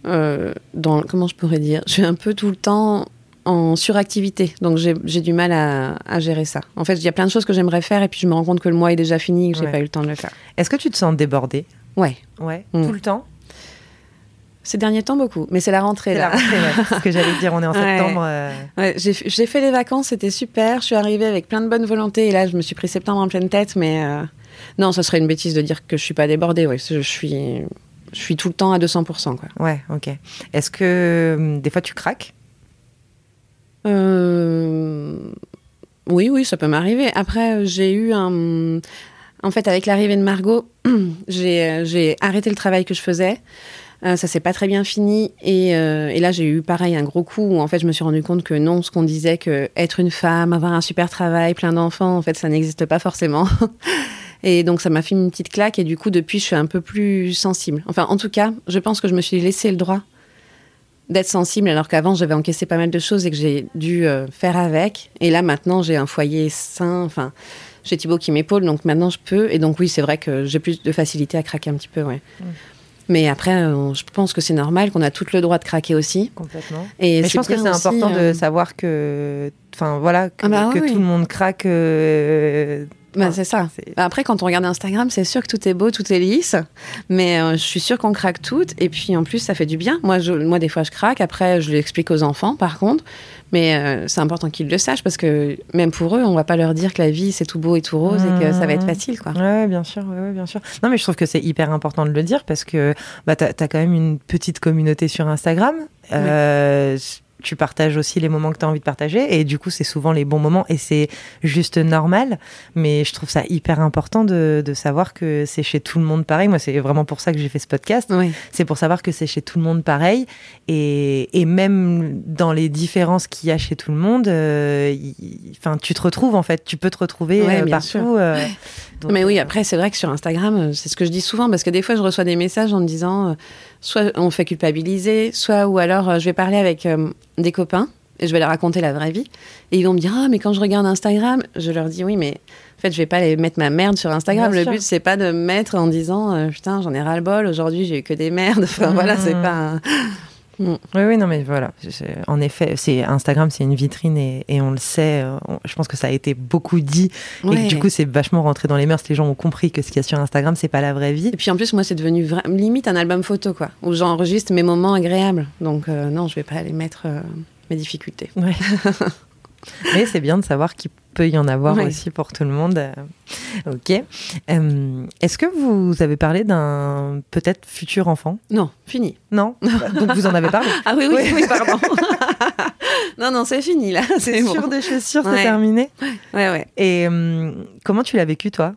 euh, dans. Comment je pourrais dire? Je suis un peu tout le temps en suractivité. Donc j'ai j'ai du mal à, à gérer ça. En fait, il y a plein de choses que j'aimerais faire et puis je me rends compte que le mois est déjà fini et que j'ai Ouais. pas eu le temps de le faire. Est-ce que tu te sens débordée? Ouais. Ouais. Mm. Tout le temps Ces derniers temps, beaucoup. Mais c'est la rentrée, C'est la là. rentrée, ouais. C'est ce que j'allais dire. On est en <laughs> Ouais. septembre. euh, Ouais, j'ai fait les vacances, c'était super. Je suis arrivée avec plein de bonne volonté et là, je me suis pris septembre en pleine tête. Mais euh, non, ce serait une bêtise de dire que je suis pas débordée. Ouais, je suis, je suis tout le temps à 200%. Quoi. Ouais, ok. Est-ce que hum, des fois tu craques? Euh, Oui, oui, ça peut m'arriver. Après, j'ai eu un. En fait, avec l'arrivée de Margot, <clears throat> j'ai euh, j'ai arrêté le travail que je faisais. Euh, ça s'est pas très bien fini. Et, euh, et là, j'ai eu pareil un gros coup où en fait, je me suis rendu compte que non, ce qu'on disait que être une femme, avoir un super travail, plein d'enfants, en fait, ça n'existe pas forcément. <laughs> Et donc, ça m'a fait une petite claque. Et du coup, depuis, je suis un peu plus sensible. Enfin, en tout cas, je pense que je me suis laissé le droit d'être sensible alors qu'avant j'avais encaissé pas mal de choses et que j'ai dû faire avec. Et là maintenant j'ai un foyer sain. Enfin, j'ai Thibaut qui m'épaule, donc maintenant je peux. Et donc oui, c'est vrai que j'ai plus de facilité à craquer un petit peu, ouais. Mm. Mais après, euh, je pense que c'est normal, qu'on a tout le droit de craquer aussi. Complètement. Et je pense que c'est important de savoir que, enfin voilà, que, ah bah tout le monde craque. Bah, c'est ça. Après, quand on regarde Instagram, c'est sûr que tout est beau, tout est lisse. Mais euh, je suis sûre qu'on craque toutes. Et puis, en plus, ça fait du bien. Moi, je, moi des fois, je craque. Après, je l'explique aux enfants, par contre. Mais euh, c'est important qu'ils le sachent parce que même pour eux, on va pas leur dire que la vie, c'est tout beau et tout rose et que ça va être mmh. facile. Quoi. Ouais, bien sûr. Ouais, bien sûr. Non, mais je trouve que c'est hyper important de le dire parce que bah, tu as, quand même une petite communauté sur Instagram. Euh, tu partages aussi les moments que tu as envie de partager. Et du coup, c'est souvent les bons moments et c'est juste normal. Mais je trouve ça hyper important de, de savoir que c'est chez tout le monde pareil. Moi, c'est vraiment pour ça que j'ai fait ce podcast. C'est pour savoir que c'est chez tout le monde pareil. Et, et même dans les différences qu'il y a chez tout le monde, euh, tu te retrouves en fait. Tu peux te retrouver euh, partout. Euh, mais oui, après, c'est vrai que sur Instagram, c'est ce que je dis souvent parce que des fois, je reçois des messages en me disant soit on fait culpabiliser, soit ou alors je vais parler avec des copains et je vais leur raconter la vraie vie. Et ils vont me dire Ah, mais quand je regarde Instagram, je leur dis Oui, mais en fait, je vais pas aller mettre ma merde sur Instagram. le but, c'est pas de me mettre en disant euh, Putain, j'en ai ras le bol, aujourd'hui, j'ai eu que des merdes. Enfin, voilà, c'est mmh. pas. Mm. Oui, oui, non, mais voilà. En effet, c'est Instagram, c'est une vitrine et, on le sait. Euh, je pense que ça a été beaucoup dit et du coup, c'est vachement rentré dans les mœurs. Les gens ont compris que ce qu'il y a sur Instagram, c'est pas la vraie vie. Et puis en plus, moi, c'est devenu limite un album photo, quoi, où j'enregistre mes moments agréables. Donc euh, non, je vais pas aller mettre euh, mes difficultés. Ouais. <laughs> Mais c'est bien de savoir qu'il peut y en avoir aussi pour tout le monde. Euh, ok. Euh, est-ce que vous avez parlé d'un peut-être futur enfant? Non, fini. Non? Donc vous en avez parlé? <laughs> Ah oui, oui, oui, pardon. <laughs> non, non, c'est fini là. C'est sûr des chaussures, c'est terminé? Ouais, ouais. Et euh, comment tu l'as vécu toi?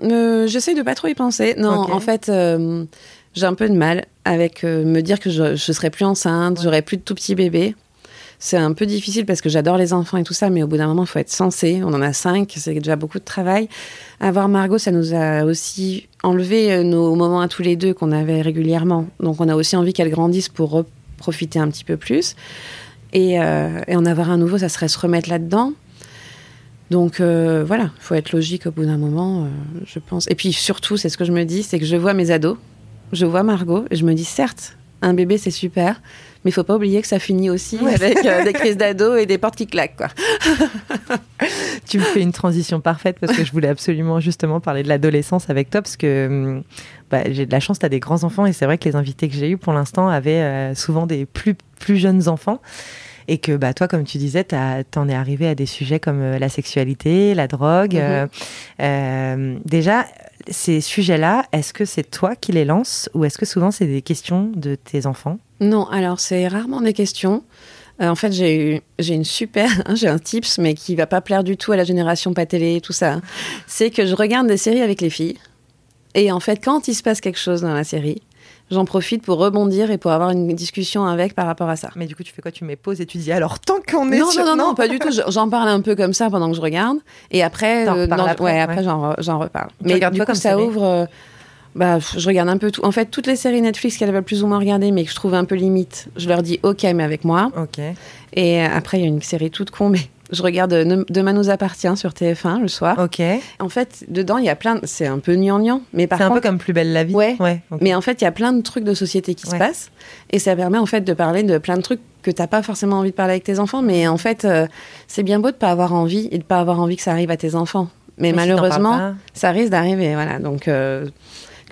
J'essaie de pas trop y penser. Non, en fait, j'ai un peu de mal avec me dire que je, je serai plus enceinte, j'aurai plus de tout petits bébés. C'est un peu difficile parce que j'adore les enfants et tout ça, mais au bout d'un moment, il faut être sensé. On en a cinq, c'est déjà beaucoup de travail. Avoir Margot, ça nous a aussi enlevé euh, nos moments à tous les deux qu'on avait régulièrement. Donc on a aussi envie qu'elle grandisse pour profiter un petit peu plus. Et, euh, en avoir un nouveau, ça serait se remettre là-dedans. Donc euh, voilà, il faut être logique au bout d'un moment, je pense. Et puis surtout, c'est ce que je me dis, c'est que je vois mes ados, je vois Margot, et je me dis, certes, un bébé, c'est super, mais il faut pas oublier que ça finit aussi avec euh, des crises d'ado et des portes qui claquent. Quoi. <laughs> tu me fais une transition parfaite parce que je voulais absolument justement parler de l'adolescence avec toi parce que hum, bah, j'ai de la chance, tu as des grands enfants et c'est vrai que les invités que j'ai eus pour l'instant avaient euh, souvent des plus, plus jeunes enfants et que bah, toi, comme tu disais, tu en es arrivé à des sujets comme euh, la sexualité, la drogue. Mm-hmm. déjà, ces sujets-là, est-ce que c'est toi qui les lances ou est-ce que souvent c'est des questions de tes enfants? Non, alors c'est rarement des questions. Euh, en fait, j'ai une super, <laughs> hein, j'ai un tips, mais qui va pas plaire du tout à la génération pas télé, tout ça. C'est que je regarde des séries avec les filles. Et en fait, quand il se passe quelque chose dans la série, j'en profite pour rebondir et pour avoir une discussion avec par rapport à ça. Mais du coup, tu fais quoi? Tu mets pause et tu dis alors tant qu'on est non, non, non, non, pas du tout. J'en parle un peu comme ça pendant que je regarde et après, euh, après, ouais, après j'en reparle. Mais du coup, comme ça ouvre. Euh, bah, je regarde un peu tout. En fait, toutes les séries Netflix qu'elles veulent plus ou moins regarder, mais que je trouve un peu limite, je leur dis OK, mais avec moi. OK. Et après, il y a une série toute con, mais je regarde Demain nous appartient sur TF1 le soir. Ok. En fait, dedans, il y a plein. C'est un peu gnangnan, mais par C'est un peu comme Plus belle la vie. Ouais. ouais Mais en fait, il y a plein de trucs de société qui se passent. Et ça permet en fait de parler de plein de trucs que t'as pas forcément envie de parler avec tes enfants. Mais en fait, euh, c'est bien beau de pas avoir envie et de pas avoir envie que ça arrive à tes enfants. Mais, malheureusement, ça risque d'arriver. Voilà. Donc. Euh,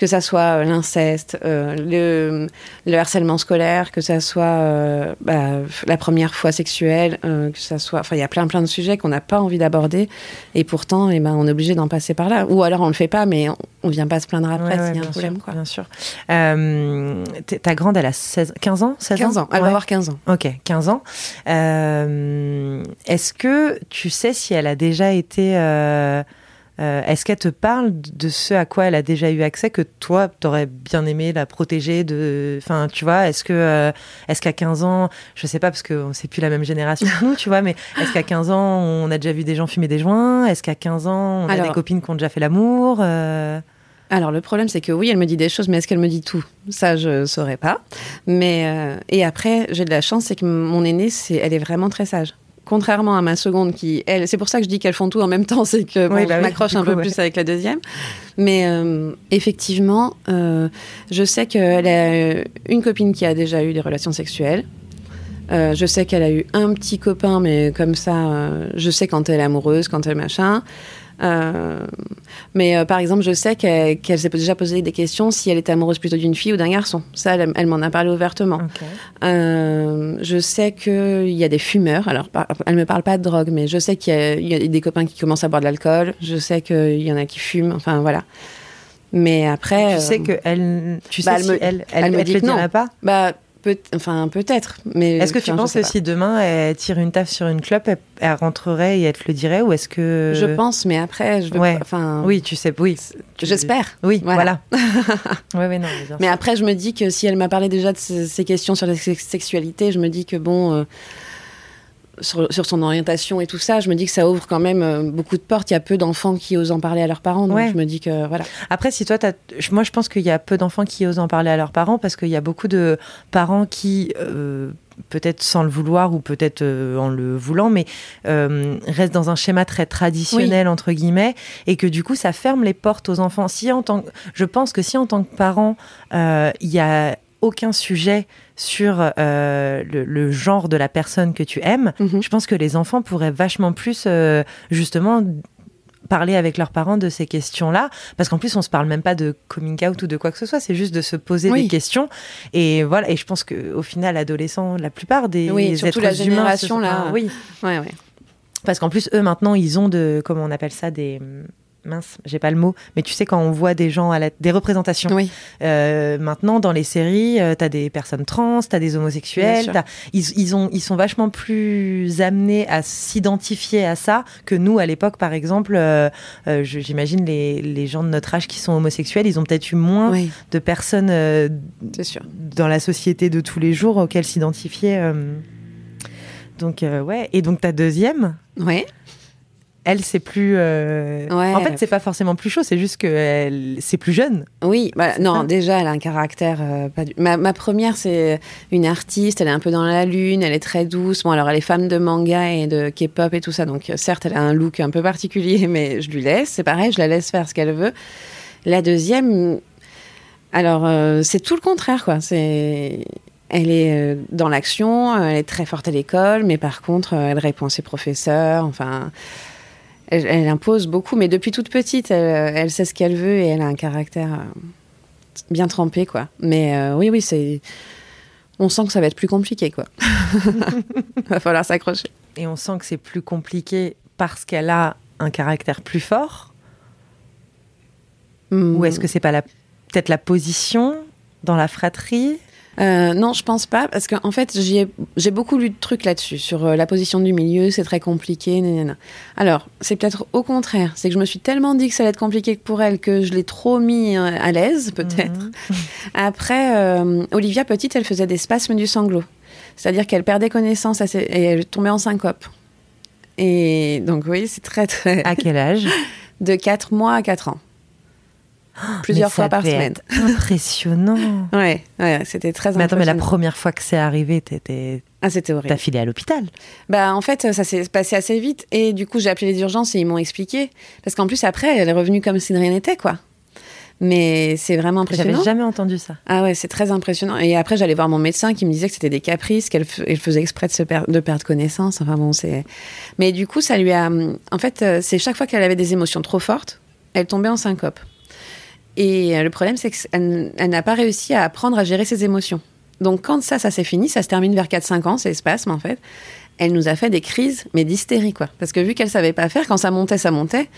que ça soit euh, l'inceste, euh, le, le, harcèlement scolaire, que ça soit euh, bah, la première fois sexuelle, que ça soit, enfin il y a plein plein de sujets qu'on n'a pas envie d'aborder et pourtant eh ben on est obligé d'en passer par là. Ou alors on le fait pas, mais on, ne vient pas se plaindre après s'il y a un problème quoi. Bien sûr. ta grande elle a 16, 15 ans, 16 15 ans. Elle va avoir 15 ans. Ok, 15 ans. Est-ce que tu sais si elle a déjà été euh, est-ce qu'elle te parle de ce à quoi elle a déjà eu accès que toi, t'aurais bien aimé la protéger de... Enfin, tu vois, est-ce que euh, est-ce qu'à 15 ans, je sais pas parce que c'est plus la même génération que nous, tu vois, mais est-ce qu'à 15 ans, on a déjà vu des gens fumer des joints? Est-ce qu'à 15 ans, on a des copines qui ont déjà fait l'amour euh? Alors le problème c'est que oui, elle me dit des choses, mais est-ce qu'elle me dit tout? Ça, je saurais pas. Mais et après, j'ai de la chance, c'est que mon aînée, c'est, elle est vraiment très sage. Contrairement à ma seconde qui, elle, c'est pour ça que je dis qu'elles font tout en même temps, c'est que bon, Oui, bah je oui, m'accroche un peu ouais. plus avec la deuxième. Mais euh, effectivement, euh, je sais qu'elle a une copine qui a déjà eu des relations sexuelles. Euh, je sais qu'elle a eu un petit copain, mais comme ça, euh, je sais quand elle est amoureuse, quand elle machin. Euh, mais euh, par exemple, je sais qu'elle s'est déjà posé des questions si elle était amoureuse plutôt d'une fille ou d'un garçon. Ça, elle, elle m'en a parlé ouvertement. Euh, je sais qu'il y a des fumeurs. Alors, par- elle me parle pas de drogue, mais je sais qu'il y, a- il y a des copains qui commencent à boire de l'alcool. Je sais qu'il y en a qui fument. Enfin, voilà. Mais après. Tu sais euh, que elle, tu bah, sais elle si me- elle, elle, elle me elle dit te que non. pas? Bah, peut, enfin, peut-être. Mais Est-ce que tu penses que si demain elle tire une taffe sur une clope, elle, elle rentrerait et elle te le dirait ou est-ce que Je pense, mais après, je veux Ouais. pas- Oui, tu sais, oui. J'espère. Oui, Voilà. <laughs> non. mais après, je me dis que si elle m'a parlé déjà de ces, ces questions sur la sex- sexualité, je me dis que bon, euh, sur, sur son orientation et tout ça, je me dis que ça ouvre quand même euh, beaucoup de portes. Il y a peu d'enfants qui osent en parler à leurs parents, donc Ouais. je me dis que voilà. Après, si toi, moi, je pense qu'il y a peu d'enfants qui osent en parler à leurs parents parce qu'il y a beaucoup de parents qui, euh, peut-être sans le vouloir ou peut-être euh, en le voulant, mais euh, restent dans un schéma très traditionnel entre guillemets et que du coup, ça ferme les portes aux enfants. Si en tant, que- je pense que si en tant que parent, euh, il y a aucun sujet sur euh, le, le genre de la personne que tu aimes, Mhm. je pense que les enfants pourraient vachement plus euh, justement parler avec leurs parents de ces questions-là, parce qu'en plus on se parle même pas de coming out ou de quoi que ce soit, c'est juste de se poser Oui. des questions. Et voilà, et je pense que au final, adolescents, la plupart des Oui, surtout êtres la humains, génération, ce- là. enfin, oui, Ouais, ouais. parce qu'en plus eux maintenant ils ont de, comment on appelle ça, des mince, j'ai pas le mot, mais tu sais quand on voit des gens à la, des représentations. Oui, Euh, maintenant, dans les séries, euh, t'as des personnes trans, t'as des homosexuels. t'as- Ils, ils, ont, ils sont vachement plus amenés à s'identifier à ça que nous, à l'époque, par exemple. euh, euh, J'imagine les, les gens de notre âge qui sont homosexuels, ils ont peut-être eu moins oui, de personnes c'est sûr. dans la société de tous les jours auxquelles s'identifier. Donc, ouais. Et donc, ta deuxième, Ouais. Elle, c'est plus. euh, Ouais, en fait, c'est pas forcément plus chaud, c'est juste que c'est plus jeune. Oui, voilà. non, ça déjà, elle a un caractère euh, pas du... ma, ma première, c'est une artiste, elle est un peu dans la lune, elle est très douce. Bon, alors, elle est fan de manga et de K-pop et tout ça, donc euh, certes, elle a un look un peu particulier, <laughs> mais je lui laisse, c'est pareil, je la laisse faire ce qu'elle veut. La deuxième, alors, euh, c'est tout le contraire, quoi. C'est... Elle est dans l'action, elle est très forte à l'école, mais par contre, elle répond à ses professeurs, enfin... Elle, elle impose beaucoup, mais depuis toute petite, elle, elle sait ce qu'elle veut et elle a un caractère euh, bien trempé, quoi. Mais euh, oui, oui, c'est. On sent que ça va être plus compliqué, quoi. <laughs> va falloir s'accrocher. et on sent que c'est plus compliqué parce qu'elle a un caractère plus fort? Hmm. Ou est-ce que c'est pas la peut-être la position dans la fratrie? Euh, non, je pense pas, parce qu'en fait, j'y ai- j'ai beaucoup lu de trucs là-dessus, sur euh, la position du milieu, c'est très compliqué, nanana. Alors, c'est peut-être au contraire, c'est que je me suis tellement dit que ça allait être compliqué pour elle que je l'ai trop mis euh, à l'aise, peut-être. Mhm. <laughs> Après, Olivia, petite, elle faisait des spasmes du sanglot. C'est-à-dire qu'elle perdait connaissance et elle tombait en syncope. Et donc, oui, c'est très, très. À quel âge? De 4 mois à 4 ans. <gasps> Plusieurs Mais fois par semaine. <laughs> Impressionnant. Ouais, ouais, c'était très Mais attends, mais la première fois que c'est arrivé, t'étais- Ah, c'était horrible. t'as filé à l'hôpital. Bah, en fait, ça s'est passé assez vite. Et du coup, j'ai appelé les urgences et ils m'ont expliqué. Parce qu'en plus, après, elle est revenue comme si de rien n'était, quoi. Mais c'est vraiment J'avais impressionnant. jamais entendu ça. Ah ouais, c'est très impressionnant. Et après, j'allais voir mon médecin qui me disait que c'était des caprices, qu'elle faisait exprès de, se per- de perdre connaissance. Enfin bon, c'est. Mais du coup, ça lui a. En fait, euh, c'est chaque fois qu'elle avait des émotions trop fortes, elle tombait en syncope. Et euh, le problème, c'est qu'elle elle n'a pas réussi à apprendre à gérer ses émotions. Donc, quand ça, ça s'est fini, ça se termine vers 4-5 ans, ces spasmes, en fait. Elle nous a fait des crises, mais d'hystérie, quoi. Parce que vu qu'elle savait pas faire, quand ça montait, ça montait,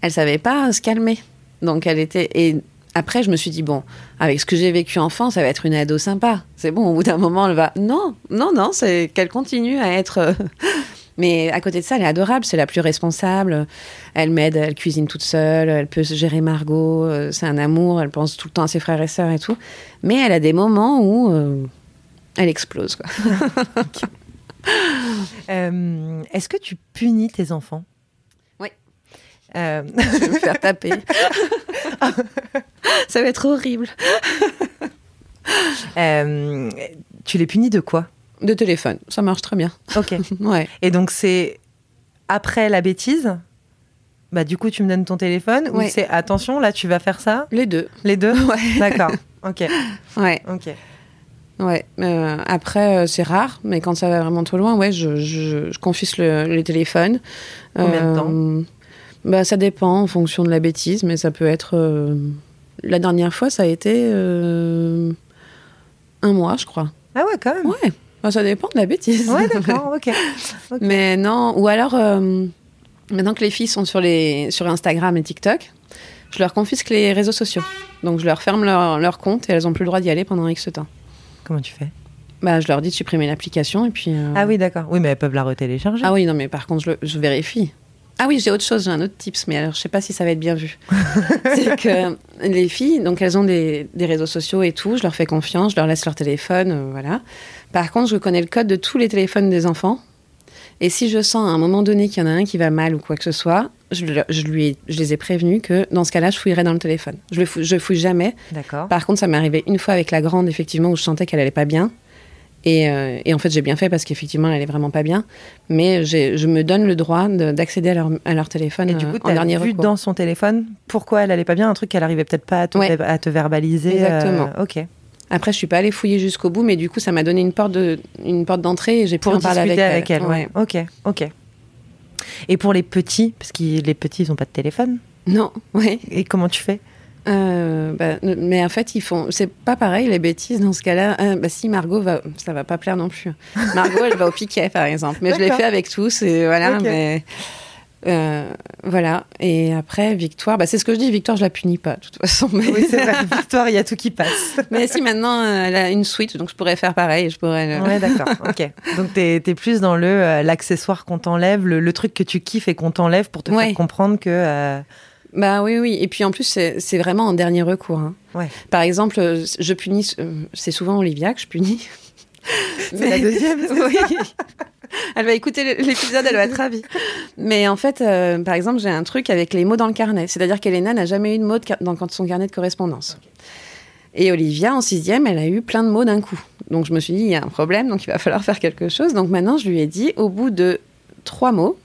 elle savait pas se calmer. Donc, elle était. Et après, je me suis dit, bon, avec ce que j'ai vécu enfant, ça va être une ado sympa. C'est bon, au bout d'un moment, elle va. Non, non, non, c'est qu'elle continue à être. Mais à côté de ça, elle est adorable, c'est la plus responsable. Elle m'aide, elle cuisine toute seule, elle peut gérer Margot, euh, c'est un amour, elle pense tout le temps à ses frères et sœurs et tout. Mais elle a des moments où euh, elle explose. <laughs> Euh, Est-ce que tu punis tes enfants? Oui. Je vais me faire taper. <laughs> Ça va être horrible. tu les punis de quoi? De téléphone, ça marche très bien. Ok. <laughs> Ouais. Et donc c'est après la bêtise. Bah du coup tu me donnes ton téléphone ou Ouais. c'est attention là tu vas faire ça? Les deux. les deux? <laughs> Ouais. D'accord. Ok. <laughs> Ouais. Ok. Ouais. Euh, après, euh, c'est rare, mais quand ça va vraiment trop loin, ouais, je, je, je confisque le, les téléphones. Combien de temps? Euh, bah, Ça dépend en fonction de la bêtise, mais ça peut être. La dernière fois, ça a été un mois, je crois. Ah ouais quand même. Ouais. Ça dépend de la bêtise. Ouais d'accord. Ok. <laughs> Ok. Mais non, ou alors, euh, maintenant que les filles sont sur, les, sur Instagram et TikTok, je leur confisque les réseaux sociaux. Donc je leur ferme leur, leur compte et elles n'ont plus le droit d'y aller pendant X temps. Comment tu fais? Bah, je leur dis de supprimer l'application et puis. euh, Ah oui d'accord. Oui mais elles peuvent la retélécharger. Ah oui, non, mais par contre, je, le- je vérifie. Ah oui, j'ai autre chose, j'ai un autre tips, mais alors je sais pas si ça va être bien vu. <laughs> c'est que les filles, donc elles ont des, des réseaux sociaux et tout, je leur fais confiance, je leur laisse leur téléphone, euh, voilà. Par contre, je connais le code de tous les téléphones des enfants. Et si je sens à un moment donné qu'il y en a un qui va mal ou quoi que ce soit, je, lui ai- je les ai prévenus que dans ce cas-là, je fouillerai dans le téléphone. Je fou- je fouille jamais. D'accord. Par contre, ça m'est arrivé une fois avec la grande, effectivement, où je sentais qu'elle allait pas bien. Et, euh, et en fait, j'ai bien fait parce qu'effectivement, elle allait vraiment pas bien. Mais je me donne le droit de- d'accéder à leur, à leur téléphone Et du coup, euh, en dernier vu recours. dans son téléphone pourquoi elle allait pas bien, un truc qu'elle arrivait peut-être pas à te, Ouais. à te verbaliser. Exactement. euh, ok. Après, je suis pas allée fouiller jusqu'au bout, mais du coup, ça m'a donné une porte de- une porte d'entrée et j'ai pu en parler avec, avec elle. ouais. Ok. Ok. Et pour les petits, parce que les petits, ils ont pas de téléphone. <laughs> Non, ouais. Et comment tu fais Euh, bah, mais en fait, ils font. C'est pas pareil les bêtises dans ce cas-là. Euh, bah, si Margot va, ça va pas plaire non plus. Margot, elle va au piquet, par exemple. Mais je l'ai fait avec tous et voilà. Mais euh, voilà. Et après, Victoire, bah, c'est ce que je dis. Victoire, je la punis pas de toute façon. Mais, Oui, c'est vrai. Victoire, il y a tout qui passe. <laughs> mais si maintenant euh, elle a une suite, donc je pourrais faire pareil. Je pourrais. le- Ouais, d'accord. Ok. Donc, t'es es plus dans le euh, l'accessoire qu'on t'enlève, le, le truc que tu kiffes et qu'on t'enlève pour te Ouais. faire comprendre que. Bah oui, oui. Et puis en plus, c'est vraiment en dernier recours. hein. Ouais. Par exemple, je punis. c'est souvent Olivia que je punis. C'est la deuxième, <laughs> oui. <laughs> Elle va écouter l'épisode, elle va être ravie. Mais en fait, euh, par exemple, j'ai un truc avec les mots dans le carnet. C'est-à-dire qu'Elena n'a jamais eu de mots de dans son carnet de correspondance. Et Olivia, en sixième, elle a eu plein de mots d'un coup. Donc je me suis dit, il y a un problème, donc il va falloir faire quelque chose. Donc maintenant, je lui ai dit, au bout de trois mots,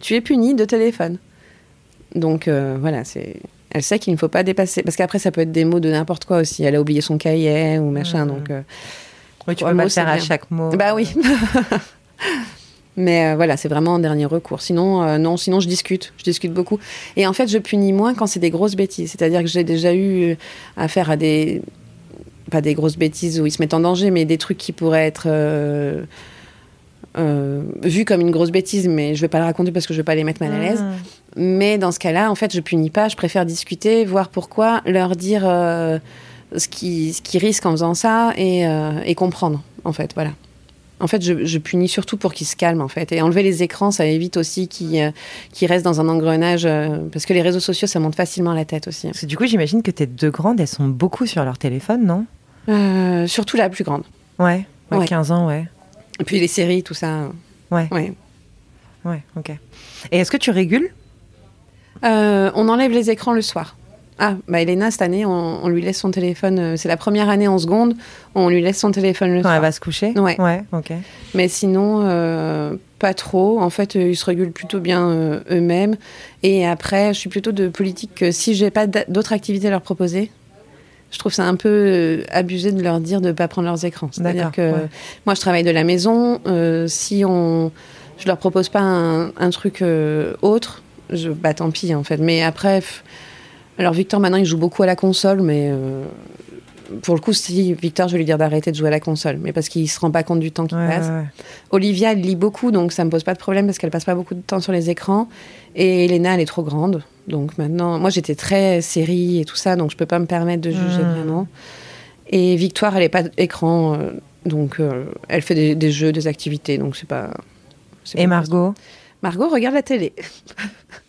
tu es puni de téléphone. Donc euh, voilà, c'est. Elle sait qu'il ne faut pas dépasser. Parce qu'après, ça peut être des mots de n'importe quoi aussi. Elle a oublié son cahier ou machin. Donc, euh, Oui, tu peux pas faire à chaque mot. bah oui. <laughs> Mais euh, voilà, c'est vraiment en dernier recours. Sinon, euh, non, sinon je discute. Je discute beaucoup. Et en fait, je punis moins quand c'est des grosses bêtises. C'est-à-dire que j'ai déjà eu affaire à des. Pas des grosses bêtises où ils se mettent en danger, mais des trucs qui pourraient être. euh, euh, vus comme une grosse bêtise, mais je vais pas le raconter parce que je vais pas les mettre mal à l'aise. Ah. Mais dans ce cas-là, en fait, je punis pas, je préfère discuter, voir pourquoi, leur dire euh, ce qu'ils ce qu'ils risquent en faisant ça et, euh, et comprendre, en fait, voilà. En fait, je, je punis surtout pour qu'ils se calment, en fait. Et enlever les écrans, ça évite aussi qu'ils euh, restent dans un engrenage, euh, parce que les réseaux sociaux, ça monte facilement à la tête aussi. Parce que du coup, j'imagine que tes deux grandes, elles sont beaucoup sur leur téléphone, non? Euh, surtout la plus grande. Ouais. Ouais, Ouais. 15 ans, ouais. Et puis les séries, tout ça. Ouais. Ouais. Ouais, ok. Et est-ce que tu régules? On enlève les écrans le soir. Ah, bah Elena, cette année, on, on lui laisse son téléphone. euh, c'est la première année en seconde, on lui laisse son téléphone le quand soir. elle va se coucher? Ouais. Ouais, ok. Mais sinon, euh, pas trop. En fait, euh, ils se régulent plutôt bien eux-mêmes. Et après, je suis plutôt de politique que si j'ai pas d'a- d'autres activités à leur proposer, je trouve ça un peu abusé de leur dire de ne pas prendre leurs écrans. C'est-à-dire que ouais. moi, je travaille de la maison. si on, je leur propose pas un, un truc autre, je, bah tant pis en fait. Mais après, f- alors Victor maintenant il joue beaucoup à la console, mais euh, pour le coup, si Victor, je vais lui dire d'arrêter de jouer à la console, mais parce qu'il se rend pas compte du temps qu'il Ouais, passe. ouais. Olivia, elle lit beaucoup, donc ça me pose pas de problème parce qu'elle passe pas beaucoup de temps sur les écrans. Et Elena, elle est trop grande. Donc maintenant, moi j'étais très série et tout ça, donc je peux pas me permettre de juger Hmm. vraiment. Et Victoire, elle est pas écran, euh, donc euh, elle fait des, des jeux, des activités, donc c'est pas. Et pas- Margot? Margot regarde la télé.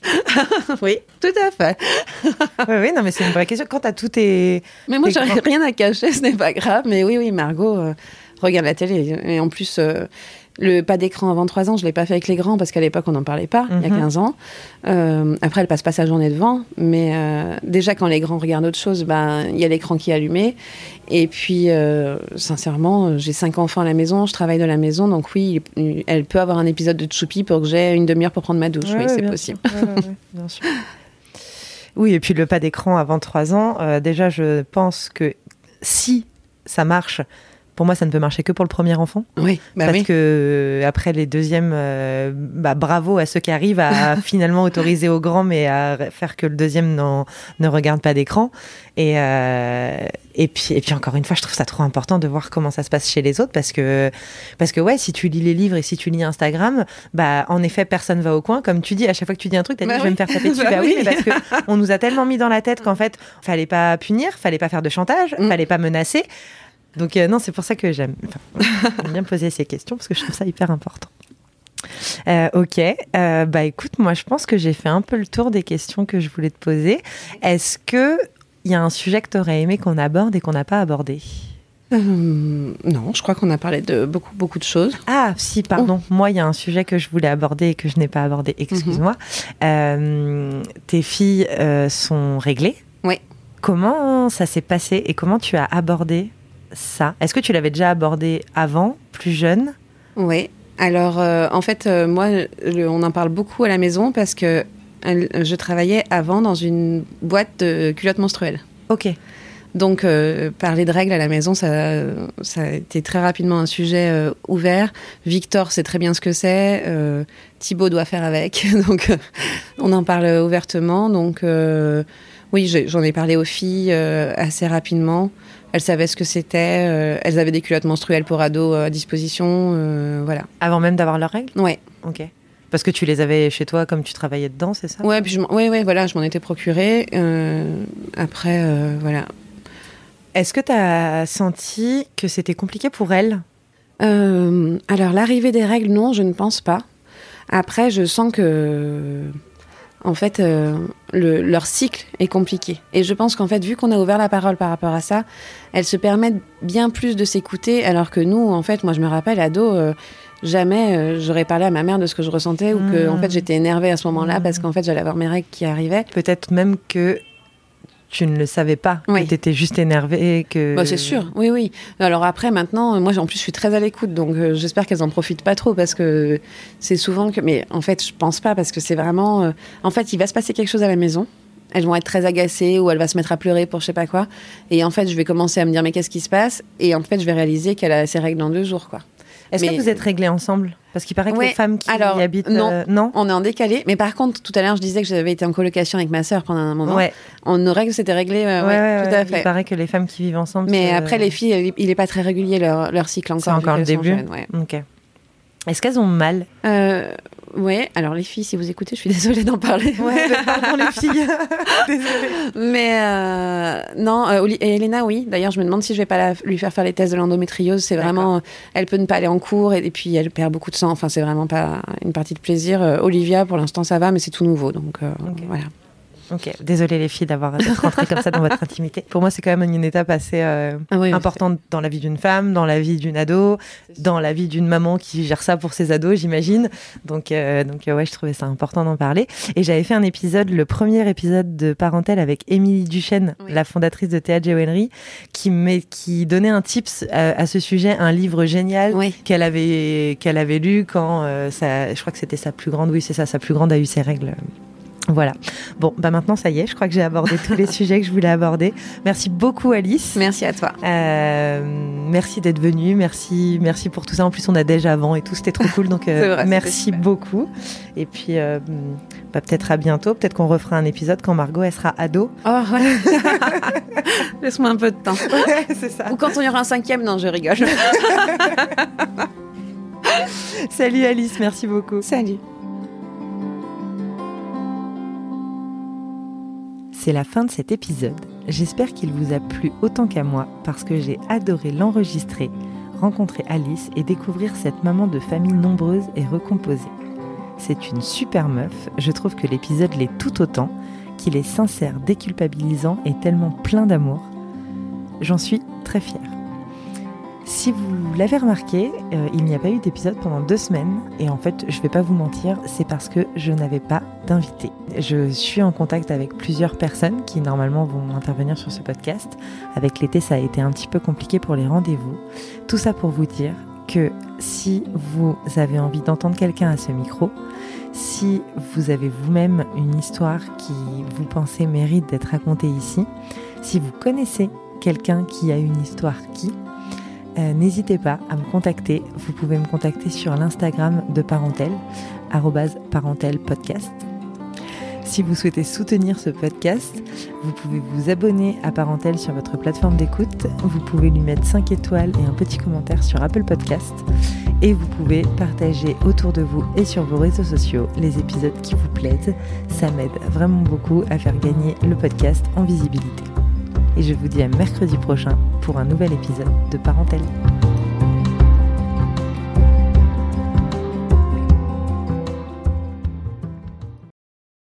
<laughs> oui, tout à fait. Oui, oui, non, mais c'est une vraie question. Quand t'as tout tes. Mais moi, j'ai rien à cacher, ce n'est pas grave. Mais oui, oui, Margot euh, regarde la télé. Et en plus, euh, le pas d'écran avant 3 ans, je l'ai pas fait avec les grands parce qu'à l'époque on n'en parlait pas, il y a 15 Mhm. ans. Euh, après, elle passe pas sa journée devant, mais euh, déjà quand les grands regardent autre chose, ben il y a l'écran qui est allumé. Et puis, euh, sincèrement, j'ai cinq enfants à la maison, je travaille de la maison, donc oui, elle peut avoir un épisode de Tchoupi pour que j'ai une demi-heure pour prendre ma douche. Ouais, oui, c'est possible. sûr. Ouais, ouais, ouais, <laughs> bien sûr. Oui, et puis le pas d'écran avant 3 ans, déjà, je pense que si ça marche, pour moi, ça ne peut marcher que pour le premier enfant. Oui, bah parce oui. que euh, après les deuxièmes, euh, bah, bravo à ceux qui arrivent à <laughs> finalement autoriser au grand, mais à re- faire que le deuxième ne regarde pas d'écran. Et, euh, et, puis, et puis encore une fois, je trouve ça trop important de voir comment ça se passe chez les autres, parce que, parce que ouais, si tu lis les livres et si tu lis Instagram, bah en effet, personne va au coin. Comme tu dis, à chaque fois que tu dis un truc, t'as dit Bah je vais oui. me faire taper <laughs> dessus. Bah bah oui, oui. mais parce que on nous a tellement mis dans la tête qu'en fait, fallait pas punir, fallait pas faire de chantage, Mm. fallait pas menacer. Donc euh, non, c'est pour ça que j'aime enfin, <laughs> bien poser ces questions parce que je trouve ça hyper important. Euh, ok, Euh, bah écoute, moi je pense que j'ai fait un peu le tour des questions que je voulais te poser. Est-ce que il y a un sujet que tu aurais aimé qu'on aborde et qu'on n'a pas abordé? Euh, non, je crois qu'on a parlé de beaucoup, beaucoup de choses. Ah, si, pardon. Moi, il y a un sujet que je voulais aborder et que je n'ai pas abordé. Excuse-moi. Euh, tes filles sont réglées? Oui. Comment ça s'est passé et comment tu as abordé ça Est-ce que tu l'avais déjà abordé avant, plus jeune? Oui. Alors, euh, en fait, euh, moi, le- on en parle beaucoup à la maison parce que je travaillais avant dans une boîte de culottes menstruelles. Ok. Donc, euh, parler de règles à la maison, ça, ça a été très rapidement un sujet ouvert. Victor sait très bien ce que c'est. Thibaut doit faire avec. <laughs> Donc, on en parle ouvertement. Donc, oui, j'en ai parlé aux filles assez rapidement. Elles savaient ce que c'était. euh, elles avaient des culottes menstruelles pour ados euh, à disposition. euh, voilà. Avant même d'avoir leurs règles? Ouais. Ok. Parce que tu les avais chez toi comme tu travaillais dedans, c'est ça? Ouais, puis je ouais, ouais, voilà, je m'en étais procuré. Euh, après, voilà. Est-ce que tu as senti que c'était compliqué pour elles? Alors, l'arrivée des règles, non, je ne pense pas. Après, je sens que, en fait, euh, le- leur cycle est compliqué. Et je pense qu'en fait, vu qu'on a ouvert la parole par rapport à ça, elles se permettent bien plus de s'écouter, alors que nous, en fait, moi, je me rappelle, ado, euh, jamais euh, j'aurais parlé à ma mère de ce que je ressentais ou que, en fait, j'étais énervée à ce moment-là Mhm. parce qu'en fait, j'allais avoir mes règles qui arrivaient. Peut-être même que tu ne le savais pas, Oui. que tu étais juste énervée, que... Bah, c'est sûr, oui, oui. Alors après, maintenant, moi, en plus, je suis très à l'écoute, donc euh, j'espère qu'elles en profitent pas trop parce que c'est souvent que. Mais en fait, je pense pas parce que c'est vraiment. euh, En fait, il va se passer quelque chose à la maison. Elles vont être très agacées ou elle va se mettre à pleurer pour je sais pas quoi. Et en fait, je vais commencer à me dire mais qu'est-ce qui se passe? Et en fait, je vais réaliser qu'elle a ses règles dans deux jours, quoi. Est-ce Mais- que vous êtes réglés ensemble? Parce qu'il paraît que Ouais, les femmes qui alors, y habitent... non. euh, non On est en décalé, mais par contre, tout à l'heure, je disais que j'avais été en colocation avec ma sœur pendant un moment. Ouais, On, nos règles s'étaient réglées, euh, ouais, tout à Il fait. paraît que les femmes qui vivent ensemble... Mais après, les filles, il est pas très régulier leur, leur cycle encore. C'est encore le début jeunes. Ok. Est-ce qu'elles ont mal? Euh, ouais, alors les filles, si vous écoutez, je suis désolée d'en parler. pardon les filles. <laughs> Désolée. Mais euh, non, euh, et Elena, oui. D'ailleurs, je me demande si je vais pas la- lui faire faire les tests de l'endométriose. C'est vraiment, euh, elle peut ne pas aller en cours et, et puis elle perd beaucoup de sang. Enfin, c'est vraiment pas une partie de plaisir. Euh, Olivia, pour l'instant, ça va, mais c'est tout nouveau. Donc voilà. Ok, désolée les filles d'avoir <laughs> rentrées comme ça dans votre intimité. Pour moi, c'est quand même une étape assez euh, Ah oui, importante dans la vie d'une femme, dans la vie d'une ado, dans la vie d'une maman qui gère ça pour ses ados, j'imagine. Donc, euh, donc euh, ouais, je trouvais ça important d'en parler. Et j'avais fait un épisode, le premier épisode de Parentèle avec Émilie Duchesne, Oui. la fondatrice de Théâtre Joaillerie, qui, met- qui donnait un tips à, à ce sujet, un livre génial Oui. qu'elle avait qu'elle avait lu quand euh, ça, je crois que c'était sa plus grande, oui c'est ça, sa plus grande a eu ses règles. Voilà. Bon, bah maintenant ça y est, je crois que j'ai abordé tous les <laughs> sujets que je voulais aborder. Merci beaucoup Alice. Merci à toi. Euh, merci d'être venue, merci, merci pour tout ça. En plus, on a déjà avant et tout, c'était trop cool. Donc, <laughs> euh, vrai, merci beaucoup. Et puis, euh, bah, peut-être à bientôt. Peut-être qu'on refera un épisode quand Margot elle sera ado. Oh, ouais. <laughs> Laisse-moi un peu de temps. c'est ça. Ou quand on y aura un cinquième, non, je rigole. Salut Alice, merci beaucoup. Salut. C'est la fin de cet épisode. J'espère qu'il vous a plu autant qu'à moi parce que j'ai adoré l'enregistrer, rencontrer Alice et découvrir cette maman de famille nombreuse et recomposée. C'est une super meuf, je trouve que l'épisode l'est tout autant, qu'il est sincère, déculpabilisant et tellement plein d'amour. J'en suis très fière. Si vous l'avez remarqué, euh, il n'y a pas eu d'épisode pendant deux semaines et en fait, je vais pas vous mentir, c'est parce que je n'avais pas d'invité. Je suis en contact avec plusieurs personnes qui normalement vont intervenir sur ce podcast. Avec l'été, ça a été un petit peu compliqué pour les rendez-vous. Tout ça pour vous dire que si vous avez envie d'entendre quelqu'un à ce micro, si vous avez vous-même une histoire qui vous pensez mérite d'être racontée ici, si vous connaissez quelqu'un qui a une histoire qui, euh, n'hésitez pas à me contacter. Vous pouvez me contacter sur l'Instagram de Parentel, parentelpodcast. Si vous souhaitez soutenir ce podcast, vous pouvez vous abonner à Parentel sur votre plateforme d'écoute. Vous pouvez lui mettre 5 étoiles et un petit commentaire sur Apple Podcast. Et vous pouvez partager autour de vous et sur vos réseaux sociaux les épisodes qui vous plaisent. Ça m'aide vraiment beaucoup à faire gagner le podcast en visibilité et je vous dis à mercredi prochain pour un nouvel épisode de Parentèle.